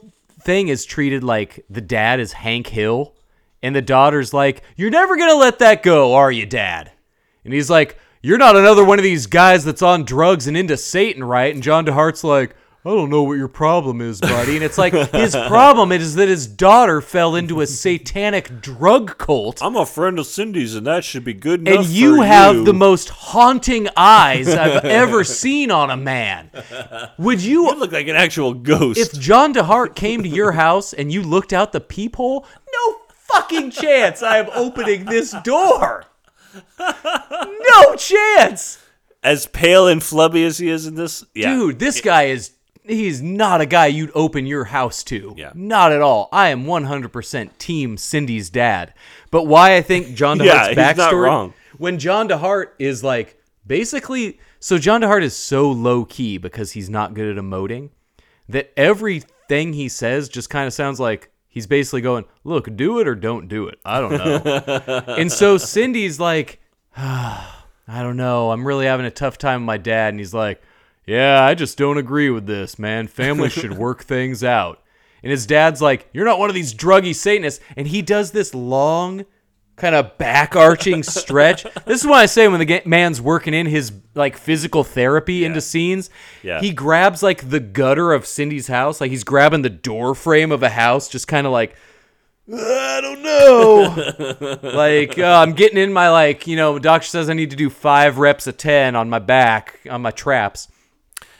thing is treated like the dad is Hank Hill, and the daughter's like, You're never gonna let that go, are you, dad? And he's like, You're not another one of these guys that's on drugs and into Satan, right? And John DeHart's like, I don't know what your problem is, buddy. And it's like his problem is that his daughter fell into a satanic drug cult. I'm a friend of Cindy's, and that should be good enough. And you have you. the most haunting eyes I've ever seen on a man. Would you You look like an actual ghost. if John DeHart came to your house and you looked out the peephole, fucking chance I am opening this door. No chance. as pale and flubby as he is in this, yeah. Dude, this guy is he's not a guy you'd open your house to. Yeah. Not at all. I am 100% team Cindy's dad. But why I think John DeHart's Yeah, he's backstory not wrong. when John DeHart is like basically so John DeHart is so low key because he's not good at emoting that everything he says just kind of sounds like he's basically going, "Look, do it or don't do it. I don't know." and so Cindy's like, ah, I don't know. I'm really having a tough time with my dad. And he's like, Yeah, I just don't agree with this, man. Families should work things out. And his dad's like, You're not one of these druggy Satanists. And he does this long, kind of back arching stretch. This is what I say when the man's working in his like physical therapy into scenes. Yeah. He grabs like the gutter of Cindy's house. Like he's grabbing the door frame of a house, just kind of like, I don't know. like uh, I'm getting in my like, you know, doctor says I need to do five reps of ten on my back on my traps.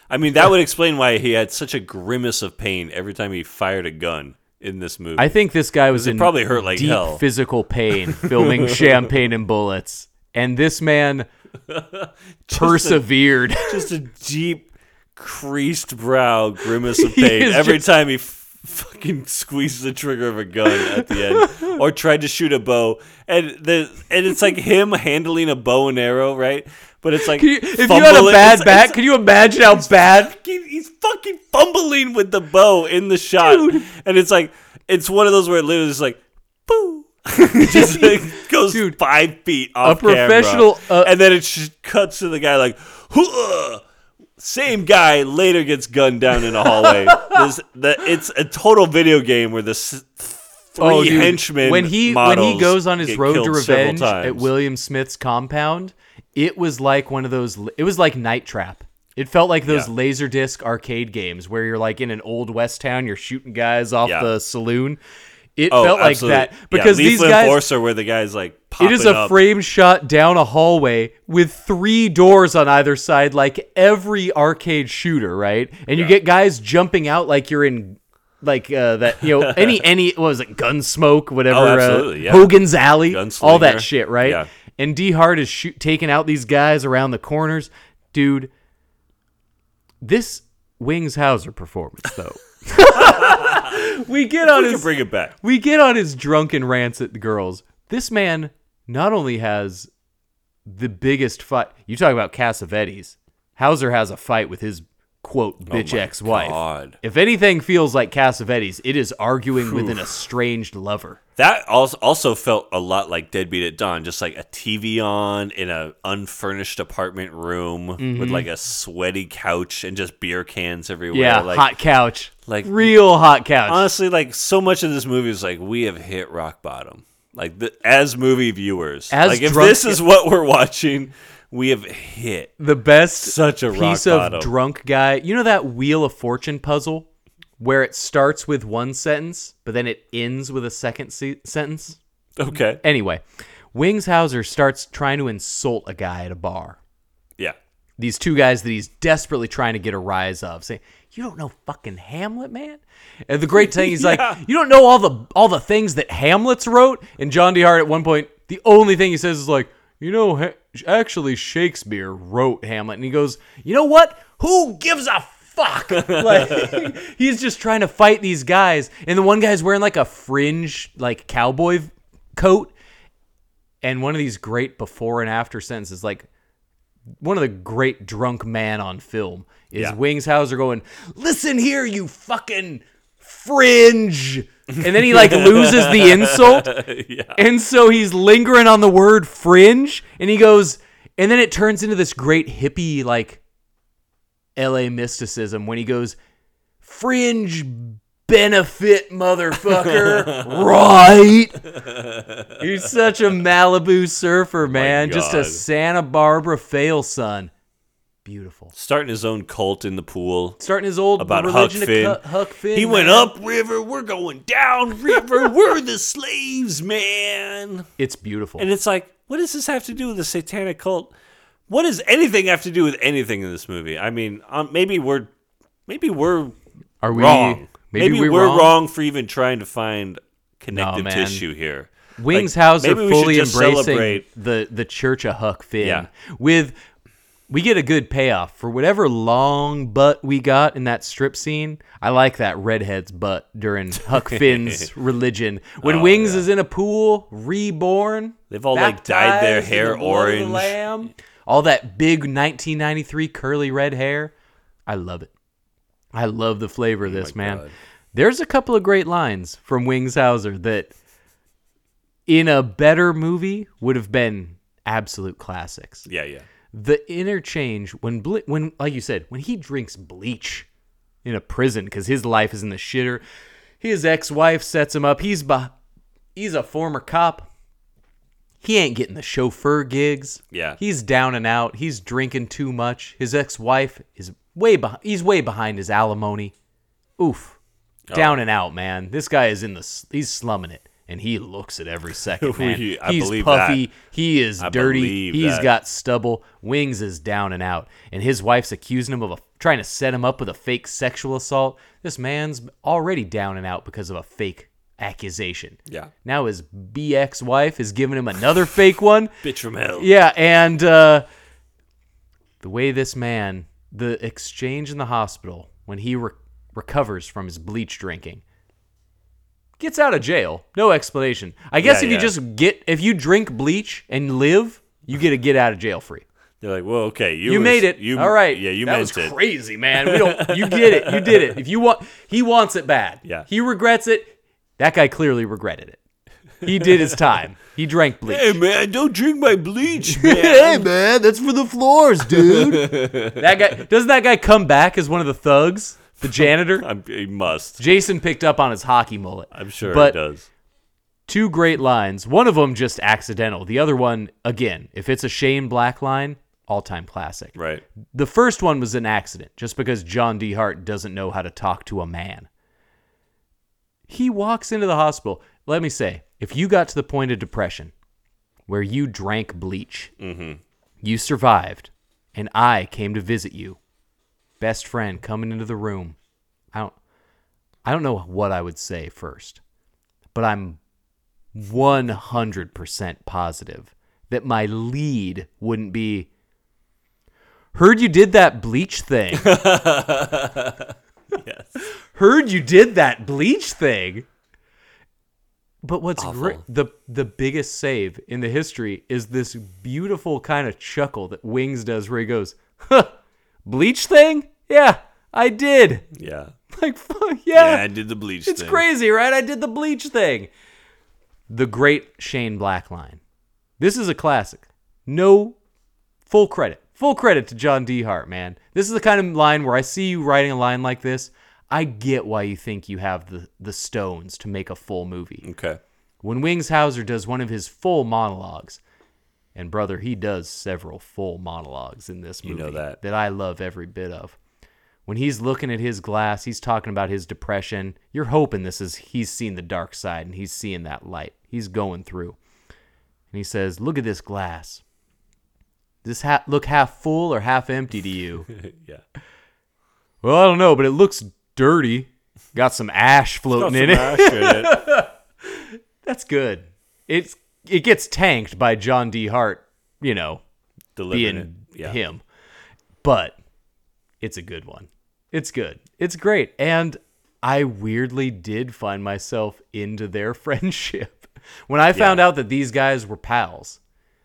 I mean, that would explain why he had such a grimace of pain every time he fired a gun in this movie. I think this guy was in probably hurt like deep hell. physical pain filming Champagne and Bullets, and this man persevered. just a deep, creased brow grimace of pain every just- time he f- fucking squeezes the trigger of a gun at the end, or tried to shoot a bow, and the and it's like him handling a bow and arrow, right? But it's like you- if you had a bad it's- back, it's- can you imagine how bad? fucking, he's fucking fumbling with the bow in the shot, and it's like it's one of those where it literally is like, boo. It just like, goes Dude, five feet off a professional, camera, uh, and then it just cuts to the guy like, same guy later gets gunned down in a hallway. This, the, it's a total video game where the three Oh, dude, henchmen when he when he goes on his road to revenge at. William Smith's compound, it was like one of those. It was like Night Trap. It felt like those Yeah. laser disc arcade games where you're like in an old west town, you're shooting guys off Yeah. the saloon. It Oh, felt like absolutely. that Yeah, because these Lethal guys. Enforcer, where the guy's like, It is a up. frame shot down a hallway with three doors on either side, like every arcade shooter, right? And you get guys jumping out like you're in, like uh, that, you know, any any what was it, Gunsmoke, whatever, Oh, uh, absolutely, yeah. Hogan's Alley, all that shit, right? Yeah. And DeHart is shoot, taking out these guys around the corners, dude. This Wings Hauser performance, though. we get on We can his bring it back. we get on his drunken rants at the girls. This man not only has the biggest fight. You talk about Cassavetes. Hauser has a fight with his quote bitch Oh ex-wife. God. If anything feels like Cassavetes, it is arguing with an estranged lover. That also also felt a lot like Deadbeat at Dawn, just like a TV on in an unfurnished apartment room Mm-hmm. with like a sweaty couch and just beer cans everywhere. Yeah, like, hot couch. like- real hot couch. honestly, like so much of this movie is like we have hit rock bottom. Like the, as movie viewers, As like if drunk- this is what we're watching, we have hit the best such a piece of bottom. drunk guy. You know that Wheel of Fortune puzzle where it starts with one sentence, but then it ends with a second se- sentence. Okay. Anyway, Wings Hauser starts trying to insult a guy at a bar. Yeah. These two guys that he's desperately trying to get a rise of, saying, "You don't know fucking Hamlet, man." And the great thing, he's like, "You don't know all the all the things that Hamlet's wrote." And John D. Hart at one point, the only thing he says is like, "You know, actually Shakespeare wrote Hamlet," and he goes, "You know what? Who gives a fuck?" like he's just trying to fight these guys, and the one guy's wearing like a fringe like cowboy coat, and one of these great before and after sentences, like one of the great drunk man on film is Yeah. Wings Hauser going, "Listen here, you fucking fringe," and then he like loses the insult, and so he's lingering on the word fringe, and he goes, and then it turns into this great hippie like L.A. mysticism when he goes, "Fringe." Benefit, motherfucker, right? He's such a Malibu surfer, man. Just a Santa Barbara fail son. Beautiful. Starting his own cult in the pool. Starting his old About Huck Finn. to Huck Finn. He went up river, we're going down river, we're the slaves, man. It's beautiful. And it's like, what does this have to do with the satanic cult? What does anything have to do with anything in this movie? I mean, um, maybe we're maybe we're Are we wrong. Maybe, we're, we're, wrong. for even trying to find connective man. tissue here. Wings Like, Hauser maybe fully embracing celebrate- the the Church of Huck Finn. Yeah. With we get a good payoff for whatever long butt we got in that strip scene. I like that redhead's butt during Huck Finn's religion. When Oh, Wings is in a pool, reborn. They've all, like, dyed their hair the orange. Lamb, all that big 1993 curly red hair. I love it. I love the flavor of oh this, man. Oh God. There's a couple of great lines from Wings Hauser that in a better movie would have been absolute classics. Yeah, yeah. The interchange when ble- when like you said, when he drinks bleach in a prison cuz his life is in the shitter. His ex-wife sets him up. He's beh- he's a former cop. He ain't getting the chauffeur gigs. Yeah. He's down and out. He's drinking too much. His ex-wife is way behind. He's way behind his alimony. Oof. Oh. Down and out, man. This guy is in the. He's slumming it, and he looks it every second, man. We- I he's believe puffy. that. He is I dirty. He's that. got stubble. Wings is down and out, and his wife's accusing him of a, trying to set him up with a fake sexual assault. This man's already down and out because of a fake accusation. Yeah. Now his BX wife is giving him another fake one. Bitch from hell. Yeah, and uh, the way this man, the exchange in the hospital when he re- recovers from his bleach drinking, gets out of jail, no explanation. I guess Yeah, if you yeah. just get, if you drink bleach and live, you get a get out of jail free. They're like, well, okay, you, You, was- made it. You, All right. Yeah, you that meant was it. crazy, man. We don't. You did it. You did it. If you want, he wants it bad. Yeah. He regrets it. That guy clearly regretted it. He did his time. He drank bleach. Hey man, don't drink my bleach, man. hey man, that's for the floors, dude. that guy doesn't that guy come back as one of the thugs, the janitor? I'm, he must. Jason picked up on his hockey mullet. I'm sure but he does. two great lines. One of them just accidental. The other one, again, if it's a Shane Black line, all-time classic. Right. The first one was an accident, just because John D. Hart doesn't know how to talk to a man. He walks into the hospital. Let me say, if you got to the point of depression where you drank bleach, mm-hmm. you survived, and I came to visit you, best friend coming into the room, I don't, I don't know what I would say first, but I'm 100% positive that my lead wouldn't be Heard you did that bleach thing. yes. Heard you did that bleach thing. But what's great, the the biggest save in the history is this beautiful kind of chuckle that Wings does, where he goes, huh, "Bleach thing? Yeah, I did." Yeah. Like, fuck, Yeah, yeah, I did the bleach thing. it's thing. crazy, right? I did the bleach thing. The great Shane Black line. This is a classic. No full credit. Full credit to John D. Hart, man. This is the kind of line where I see you writing a line like this. I get why you think you have the, the stones to make a full movie. Okay. When Wings Hauser does one of his full monologues, and brother, he does several full monologues in this You movie know that. that I love every bit of. When he's looking at his glass, he's talking about his depression. You're hoping this is he's seen the dark side and he's seeing that light. He's going through. And he says, "Look at this glass. Does this ha- look half full or half empty to you?" yeah. well, I don't know, but it looks dirty. Got some ash floating in it. Got some ash in it. That's good. It's it gets tanked by John D. Hart, you know, Delivering being it. Yeah. him. But it's a good one. It's good. It's great. And I weirdly did find myself into their friendship. When I found Yeah. out that these guys were pals,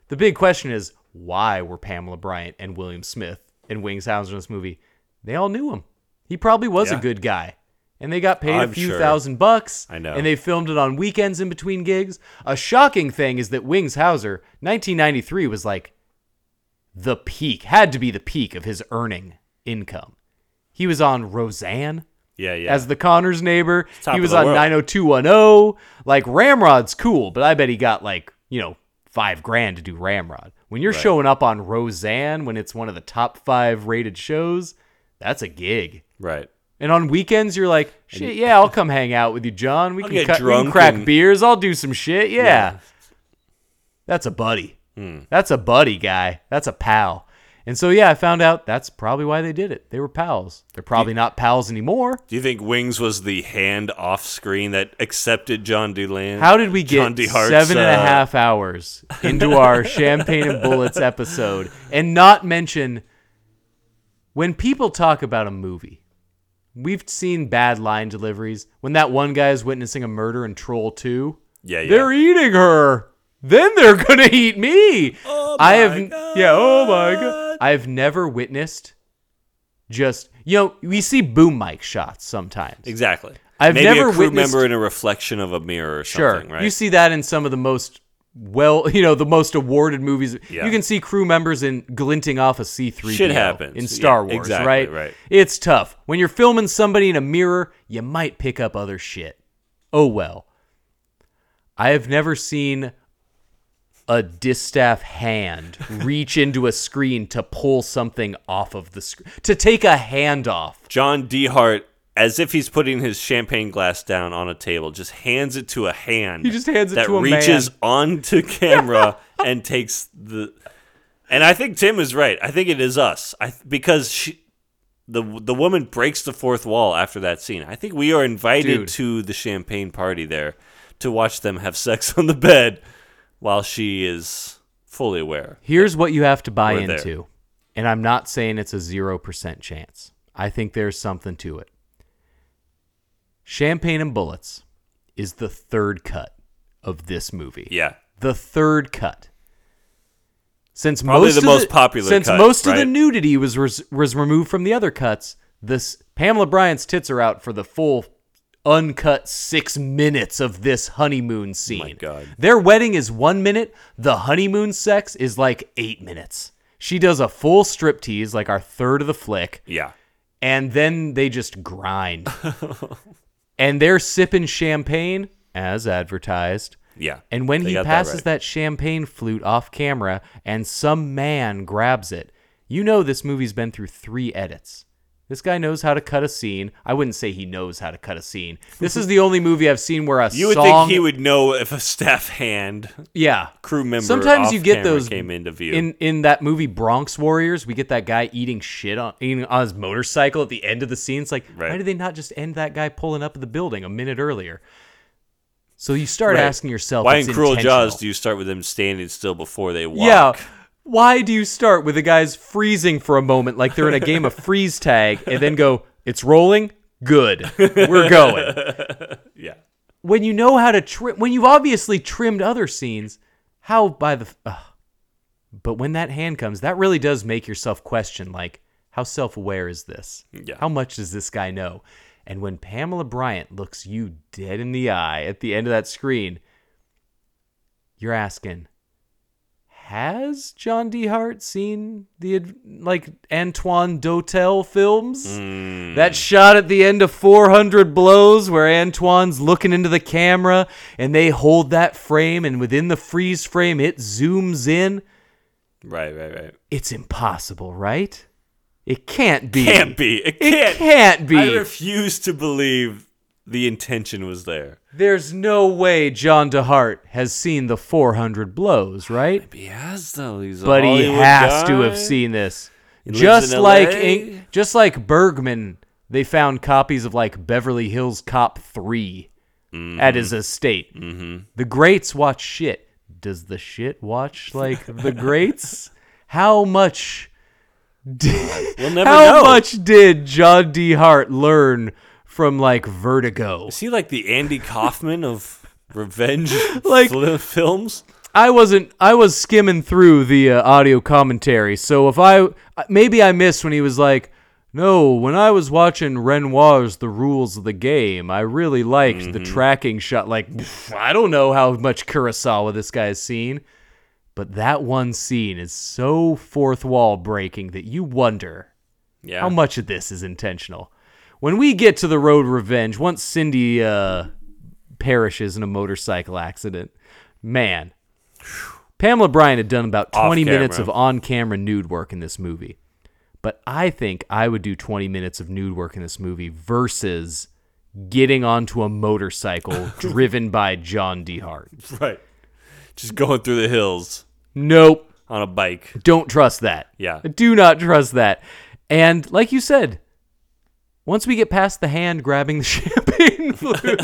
the big question is why were Pamela Bryant and William Smith and Wings Hauser in this movie? They all knew him. He probably was a good guy. And they got paid a I'm few sure. thousand bucks. I know. And they filmed it on weekends in between gigs. A shocking thing is that Wings Hauser, 1993, was like the peak, had to be the peak of his earning income. He was on Roseanne Yeah, yeah. as the Connors neighbor. Top he was on world. 90210. Like Ramrod's cool, but I bet he got like, you know, five grand to do Ramrod. When you're showing up on Roseanne when it's one of the top five rated shows, that's a gig. right. And on weekends, you're like, shit, yeah, I'll come hang out with you, John. We can, cut, we can crack and- beers. I'll do some shit. Yeah. Yeah. That's a buddy. Hmm. That's a buddy guy. That's a pal. And so, yeah, I found out that's probably why they did it. They were pals. They're probably not pals anymore. Do you think Wings was the hand off screen that accepted John Dulan? How did we get DeHart's, seven and a uh, half hours into our Champagne and Bullets episode and not mention when people talk about a movie? We've seen bad line deliveries. When that one guy is witnessing a murder in Troll 2, Yeah, yeah. they're eating her. Then they're going to eat me. Oh I have Yeah, oh my god. I've never witnessed just you know, we see boom mic shots sometimes. Exactly. I've Maybe never a crew witnessed- member in a reflection of a mirror or Sure. right? You see that in some of the most well, you know, the most awarded movies. Yeah. You can see crew members in glinting off a C3 Shit happens. in Star Yeah, Wars, exactly, right? right. It's tough. When you're filming somebody in a mirror, you might pick up other shit. Oh well. I have never seen a distaff hand reach into a screen to pull something off of the screen, to take a hand off. John DeHart, as if he's putting his champagne glass down on a table, just hands it to a hand. He just hands it that to a reaches man. onto camera and takes the. And I think Tim is right. I think it is us. I because she, the the woman breaks the fourth wall after that scene. I think we are invited Dude. to the champagne party there to watch them have sex on the bed while she is fully aware. Here's what you have to buy We're there. into. And I'm not saying it's a 0% chance. I think there's something to it. Champagne and Bullets is the third cut of this movie. Yeah. The third cut. Since Probably most the of most popular Since cut, most of the nudity was was was removed from the other cuts, this Pamela Bryant's tits are out for the full uncut 6 minutes of this honeymoon oh scene. My God. Their wedding is 1 minute, the honeymoon sex is like 8 minutes. She does a full striptease like our third of the flick Yeah. and then they just grind. and they're sipping champagne as advertised. Yeah. And when he got that passes right. that, champagne flute off camera and some man grabs it, you know this movie's been through three edits. This guy knows how to cut a scene. I wouldn't say he knows how to cut a scene. This is the only movie I've seen where a You would song. think he would know if a staff hand yeah, crew member Sometimes you get those came into view. in in that movie Bronx Warriors. We get that guy eating shit on eating on his motorcycle at the end of the scene. It's like, why did they not just end that guy pulling up at the building a minute earlier? So you start Right. asking yourself, Why in Cruel. Jaws do you start with them standing still before they walk? Yeah. Why do you start with the guys freezing for a moment like they're in a game of freeze tag and then go, it's rolling? Good. We're going. Yeah. When you know how to trim, when you've obviously trimmed other scenes, how by the. ugh. But when that hand comes, that really does make yourself question like, how self aware is this? Yeah. How much does this guy know? And when Pamela Bryant looks you dead in the eye at the end of that screen, you're asking, has John DeHart seen the like Antoine Doinel films? Hmm. That shot at the end of 400 Blows where Antoine's looking into the camera and they hold that frame and within the freeze frame it zooms in. Right, right, right. It's impossible, right? It can't be. It can't be. It It can't. can't be. I refuse to believe the intention was there. There's no way John DeHart has seen the 400 blows, right? He has though. He's a But he Hollywood has to have seen this. lives Just in like LA. in- just like Bergman, they found copies of like Beverly Hills Cop 3 Mm-hmm. at his estate. The greats watch shit. Does the shit watch like the greats? How much We'll never how know. much did John DeHart learn from like Vertigo? Is he like the Andy Kaufman of revenge Like- fil- films? I wasn't. I was skimming through the uh, audio commentary, so if I maybe I missed when he was like, "No, when I was watching Renoir's The Rules of the Game, I really liked the tracking shot." Like, I don't know how much Kurosawa this guy's seen, but that one scene is so fourth wall breaking that you wonder Yeah. how much of this is intentional. When we get to the road revenge, once Cindy uh, perishes in a motorcycle accident, man, Pamela Bryant had done about 20 minutes of on camera nude work in this movie. But I think I would do 20 minutes of nude work in this movie versus getting onto a motorcycle driven by John DeHart. right. Just going through the hills Nope. on a bike. Don't trust that. Yeah. Do not trust that. And like you said, once we get past the hand grabbing the champagne flute,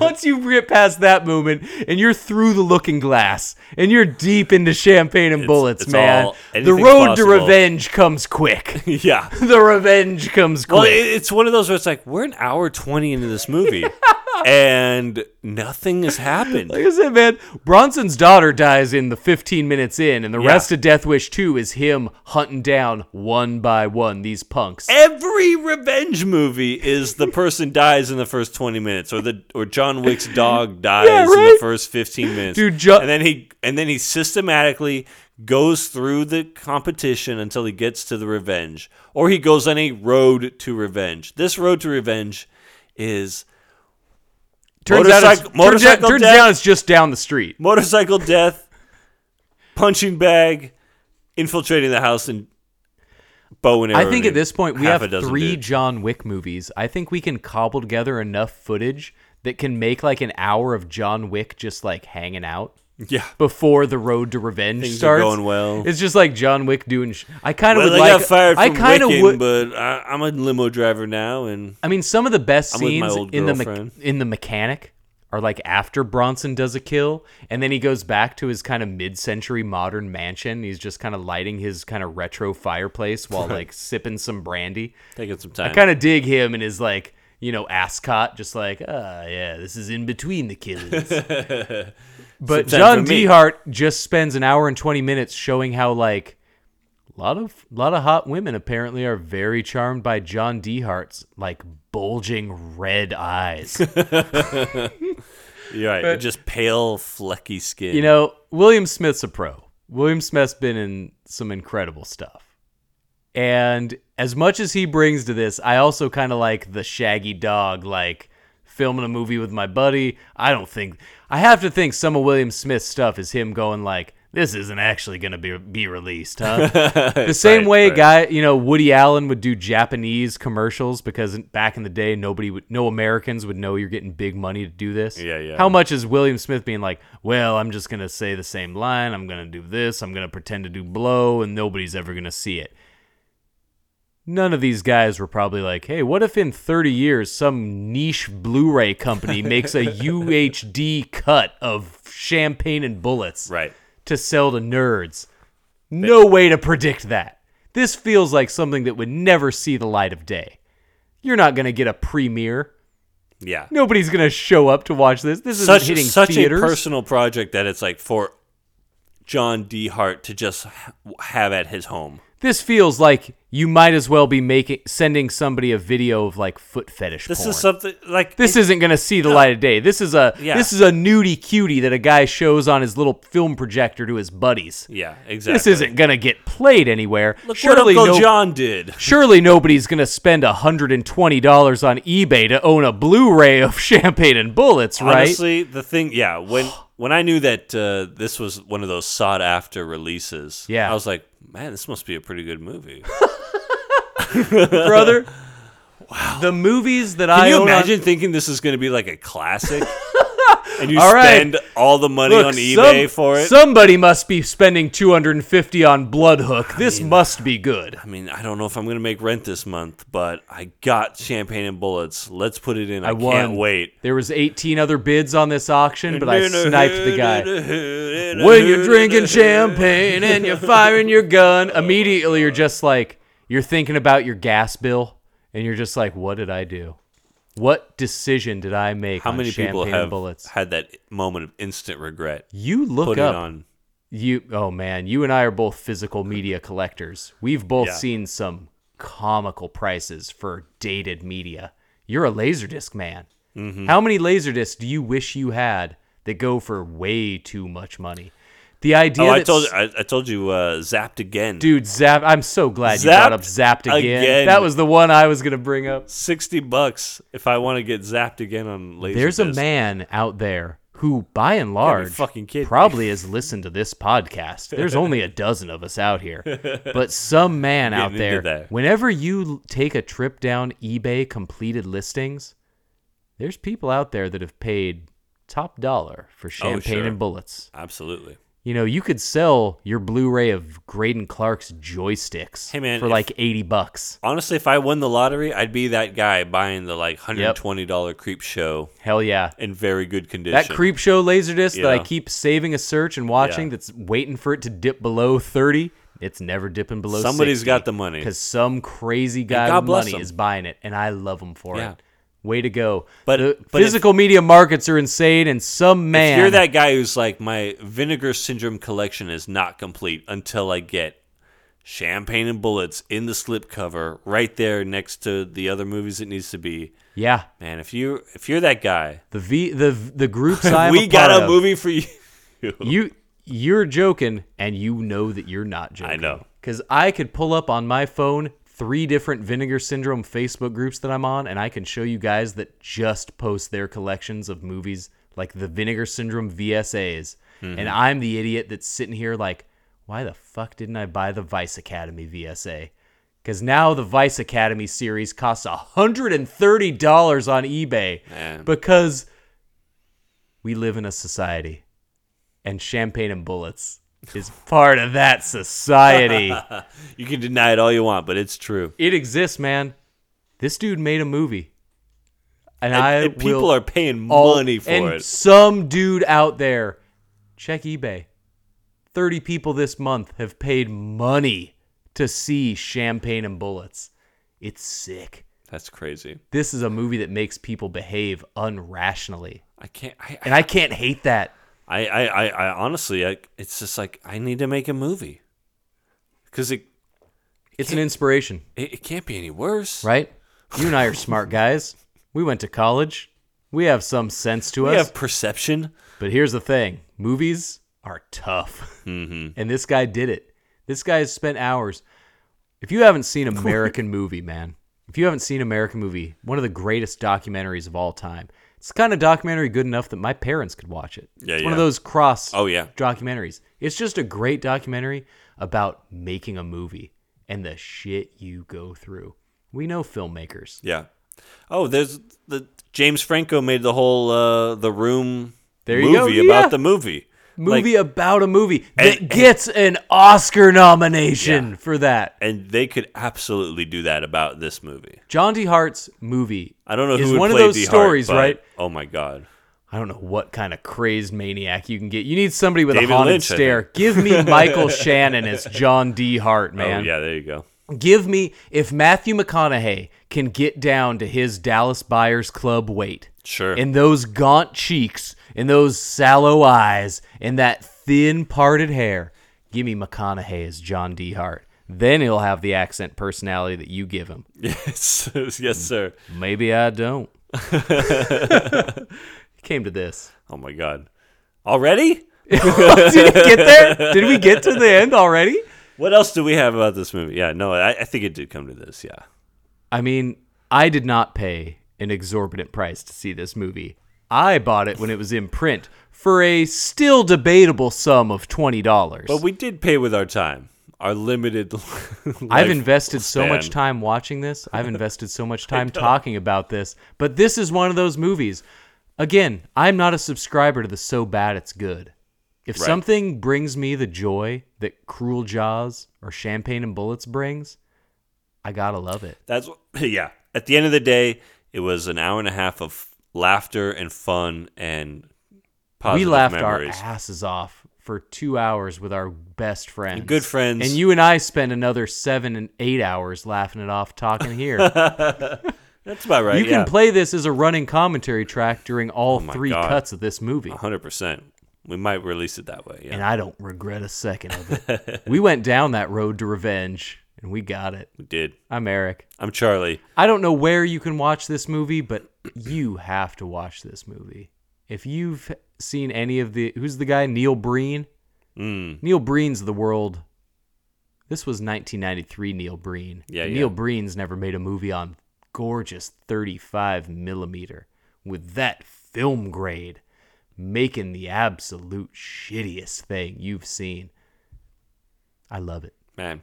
once you get past that moment and you're through the looking glass and you're deep into champagne and bullets, it's man, all- the road possible. to revenge comes quick. yeah. the revenge comes quick. Well, it, it's one of those where it's like we're an hour twenty into this movie, and nothing has happened. Like I said, man, Bronson's daughter dies in the 15 minutes in, and the Yeah. rest of Death Wish 2 is him hunting down one by one these punks. Every revenge movie is the person dies in the first twenty minutes, or the or John Wick's dog dies Yeah, in the first fifteen minutes, Dude, Jo- and then he and then he systematically goes through the competition until he gets to the revenge, or he goes on a road to revenge. This road to revenge is Turns out, it's, Motorcycle- turns, out, motorcycle turns out it's just down the street. motorcycle death, punching bag, infiltrating the house, and bow and arrow. I think at this point we have three dudes. John Wick movies. I think we can cobble together enough footage that can make like an hour of John Wick just like hanging out Yeah. before the road to revenge Things are starts. going well. It's just like John Wick doing. Sh- I kind of Well, would like. fired I kind of would. but I, I'm a limo driver now, and I mean, some of the best I'm scenes in the me- in the mechanic are like after Bronson does a kill, and then he goes back to his kind of mid-century modern mansion. He's just kind of lighting his kind of retro fireplace while like sipping some brandy. taking some time. I kind of dig him and his like you know ascot, just like ah yeah, this is in between the killings. but John for me. DeHart just spends an hour and twenty minutes showing how like a lot of lot of hot women apparently are very charmed by John DeHart's like bulging red eyes. You're right. just pale, flecky skin. you know, William Smith's a pro. William Smith's been in some incredible stuff. And as much as he brings to this, I also kind of like the shaggy dog, like filming a movie with my buddy. I don't think I have to think some of William Smith's stuff is him going like, "This isn't actually going to be be released, huh?" the same Right, way, right. guy, you know, Woody Allen would do Japanese commercials because back in the day, nobody would, no Americans would know you're getting big money to do this. Yeah, yeah. How much is William Smith being like, well, I'm just gonna say the same line. I'm gonna do this. I'm gonna pretend to do blow, and nobody's ever gonna see it. None of these guys were probably like, hey, what if in 30 years some niche Blu ray company makes a UHD cut of champagne and bullets right. to sell to nerds? No way to predict that. This feels like something that would never see the light of day. You're not going to get a premiere. Yeah. Nobody's going to show up to watch this. This Such hitting such theaters. a personal project that it's like for John DeHart to just have at his home. This feels like you might as well be making sending somebody a video of like foot fetish This porn. is something like this isn't going to see the light of day. This is a Yeah. this is a nudie cutie that a guy shows on his little film projector to his buddies. Yeah, exactly. This isn't going to get played anywhere. Look surely what Uncle no, John did. surely nobody's going to spend $120 on eBay to own a Blu-ray of Champagne and Bullets, right? Honestly, the thing, yeah, when when I knew that uh, this was one of those sought after releases, Yeah. I was like, man, this must be a pretty good movie. brother. Wow. The movies that Can I you own on- imagine thinking this is going to be like a classic? and you All right. spend all the money Look, on eBay some- for it? Somebody must be spending 250 on Bloodhook. This must be good. I mean, I don't know if I'm going to make rent this month, but I got champagne and bullets. Let's put it in. I, I can't wait. There was 18 other bids on this auction, but I sniped the guy. When you're drinking champagne and you're firing your gun, immediately you're just like you're thinking about your gas bill and you're just like, what did I do? What decision did I make? How on many people have bullets? had that moment of instant regret? You look Put up. on. You oh man, you and I are both physical media collectors. We've both Yeah. seen some comical prices for dated media. You're a laserdisc man. Mm-hmm. How many laserdiscs do you wish you had that go for way too much money? The idea Oh, I told I, I told you uh, zapped again. dude, Zap. I'm so glad you brought up Zapped again. again. That was the one I was gonna bring up. Sixty bucks if I want to get zapped again on laser. There's a man out there who, by and large, fucking me. probably has listened to this podcast. There's only a dozen of us out here, but some man out there. that. Whenever you take a trip down eBay completed listings, there's people out there that have paid top dollar for champagne Oh, sure. and bullets. Absolutely. You know, you could sell your Blu-ray of Greydon Clark's joysticks Hey, man, for if- like 80 bucks. Honestly, if I won the lottery, I'd be that guy buying the like hundred twenty dollar Creepshow Hell yeah. in very good condition. That Creepshow laserdisc that I keep saving a search and watching Yeah. that's waiting for it to dip below 30. It's never dipping below Somebody's got the money. Because some crazy guy with money is buying it, and I love him for Yeah. it. Way to go. But- the but if- physical media markets are insane, and some man. If you're that guy who's like, my vinegar syndrome collection is not complete until I get champagne and bullets in the slipcover right there next to the other movies it needs to be. Yeah. Man, if you if you're that guy, The V the the groups I'm we got a of, movie for you. You you're joking, and you know that you're not joking. I know. Because I could pull up on my phone three different Vinegar Syndrome Facebook groups that I'm on, and I can show you guys that just post their collections of movies like the Vinegar Syndrome VSAs. Mm-hmm. And I'm the idiot that's sitting here like, why the fuck didn't I buy the Vice Academy VSA? Because now the Vice Academy series costs $130 on eBay Man. because we live in a society and champagne and bullets is part of that society. You can deny it all you want, but it's true. it exists, man. This dude made a movie. And, And, I and people are paying all- money for and it. Some dude out there, check eBay. 30 people this month have paid money to see Champagne and Bullets. It's sick. That's crazy. This is a movie that makes people behave unrationally. I can't. I, And I can't hate that. I, I, I, I honestly, I, it's just like I need to make a movie because it, It's an inspiration. it, it can't be any worse. right? You and I are smart guys. We went to college. We have some sense to We us. We have perception. But here's the thing movies are tough. Mm-hmm. And this guy did it. This guy has spent hours. If you haven't seen American Movie, man, if you haven't seen American Movie, one of the greatest documentaries of all time. It's kind of documentary good enough that my parents could watch it. Yeah, it's one of those cross Oh, yeah. documentaries. It's just a great documentary about making a movie and the shit you go through. We know filmmakers. Yeah. Oh, there's the James Franco made the whole uh, the Room There movie about yeah. the movie. Movie Like, about a movie that and- gets an Oscar nomination Yeah. for that. and they could absolutely do that about this movie. John DeHart's movie. I don't know is who one of those DeHart, stories, but- right? Oh my god. I don't know what kind of crazed maniac you can get. You need somebody with David a haunted Lynch, stare. Give me Michael Shannon as John DeHart, oh, man. Oh yeah, there you go. Give me if Matthew McConaughey can get down to his Dallas Buyers Club weight. Sure. In those gaunt cheeks, in those sallow eyes, in that thin parted hair. Give me McConaughey as John DeHart. Then he'll have the accent personality that you give him. yes, yes, sir. Maybe I don't. Came to this. Oh my god. Already? Did we get there? Did we get to the end already? What else do we have about this movie? Yeah, no, I, I think it did come to this. Yeah. I mean, I did not pay an exorbitant price to see this movie. I bought it when it was in print for a still debatable sum of $20. But we did pay with our time. our limited. I've invested so much time watching this. I've invested so much time talking about this. But this is one of those movies. Again, I'm not a subscriber to the so bad it's good. If Right. something brings me the joy that Cruel Jaws or Champagne and Bullets brings, I gotta love it. That's yeah. At the end of the day, it was an hour and a half of laughter and fun and positive we laughed memories. our asses off for two hours with our best friends, good friends. and you and I spent another seven and eight hours laughing it off talking here. That's about right. you yeah. can play this as a running commentary track during all Oh three God. cuts of this movie. hundred percent. We might release it that way. Yeah, and I don't regret a second of it. we went down that road to revenge, and we got it. we did. I'm Eric. I'm Charlie. I don't know where you can watch this movie, but you have to watch this movie. If you've seen any of the, who's the guy? Neil Breen. Mm. Neil Breen's the world. This was 1993. Neil Breen. Yeah, yeah. Neil Breen's never made a movie on gorgeous 35 millimeter with that film grade, making the absolute shittiest thing you've seen. I love it. Man,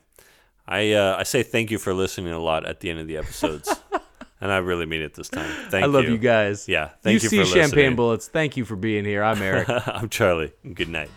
I uh, I say thank you for listening a lot at the end of the episodes, and I really mean it this time. Thank I love you. you guys. Yeah, thank you see for Champagne. Bullets. Thank you for being here. I'm Eric. I'm Charlie. Good night.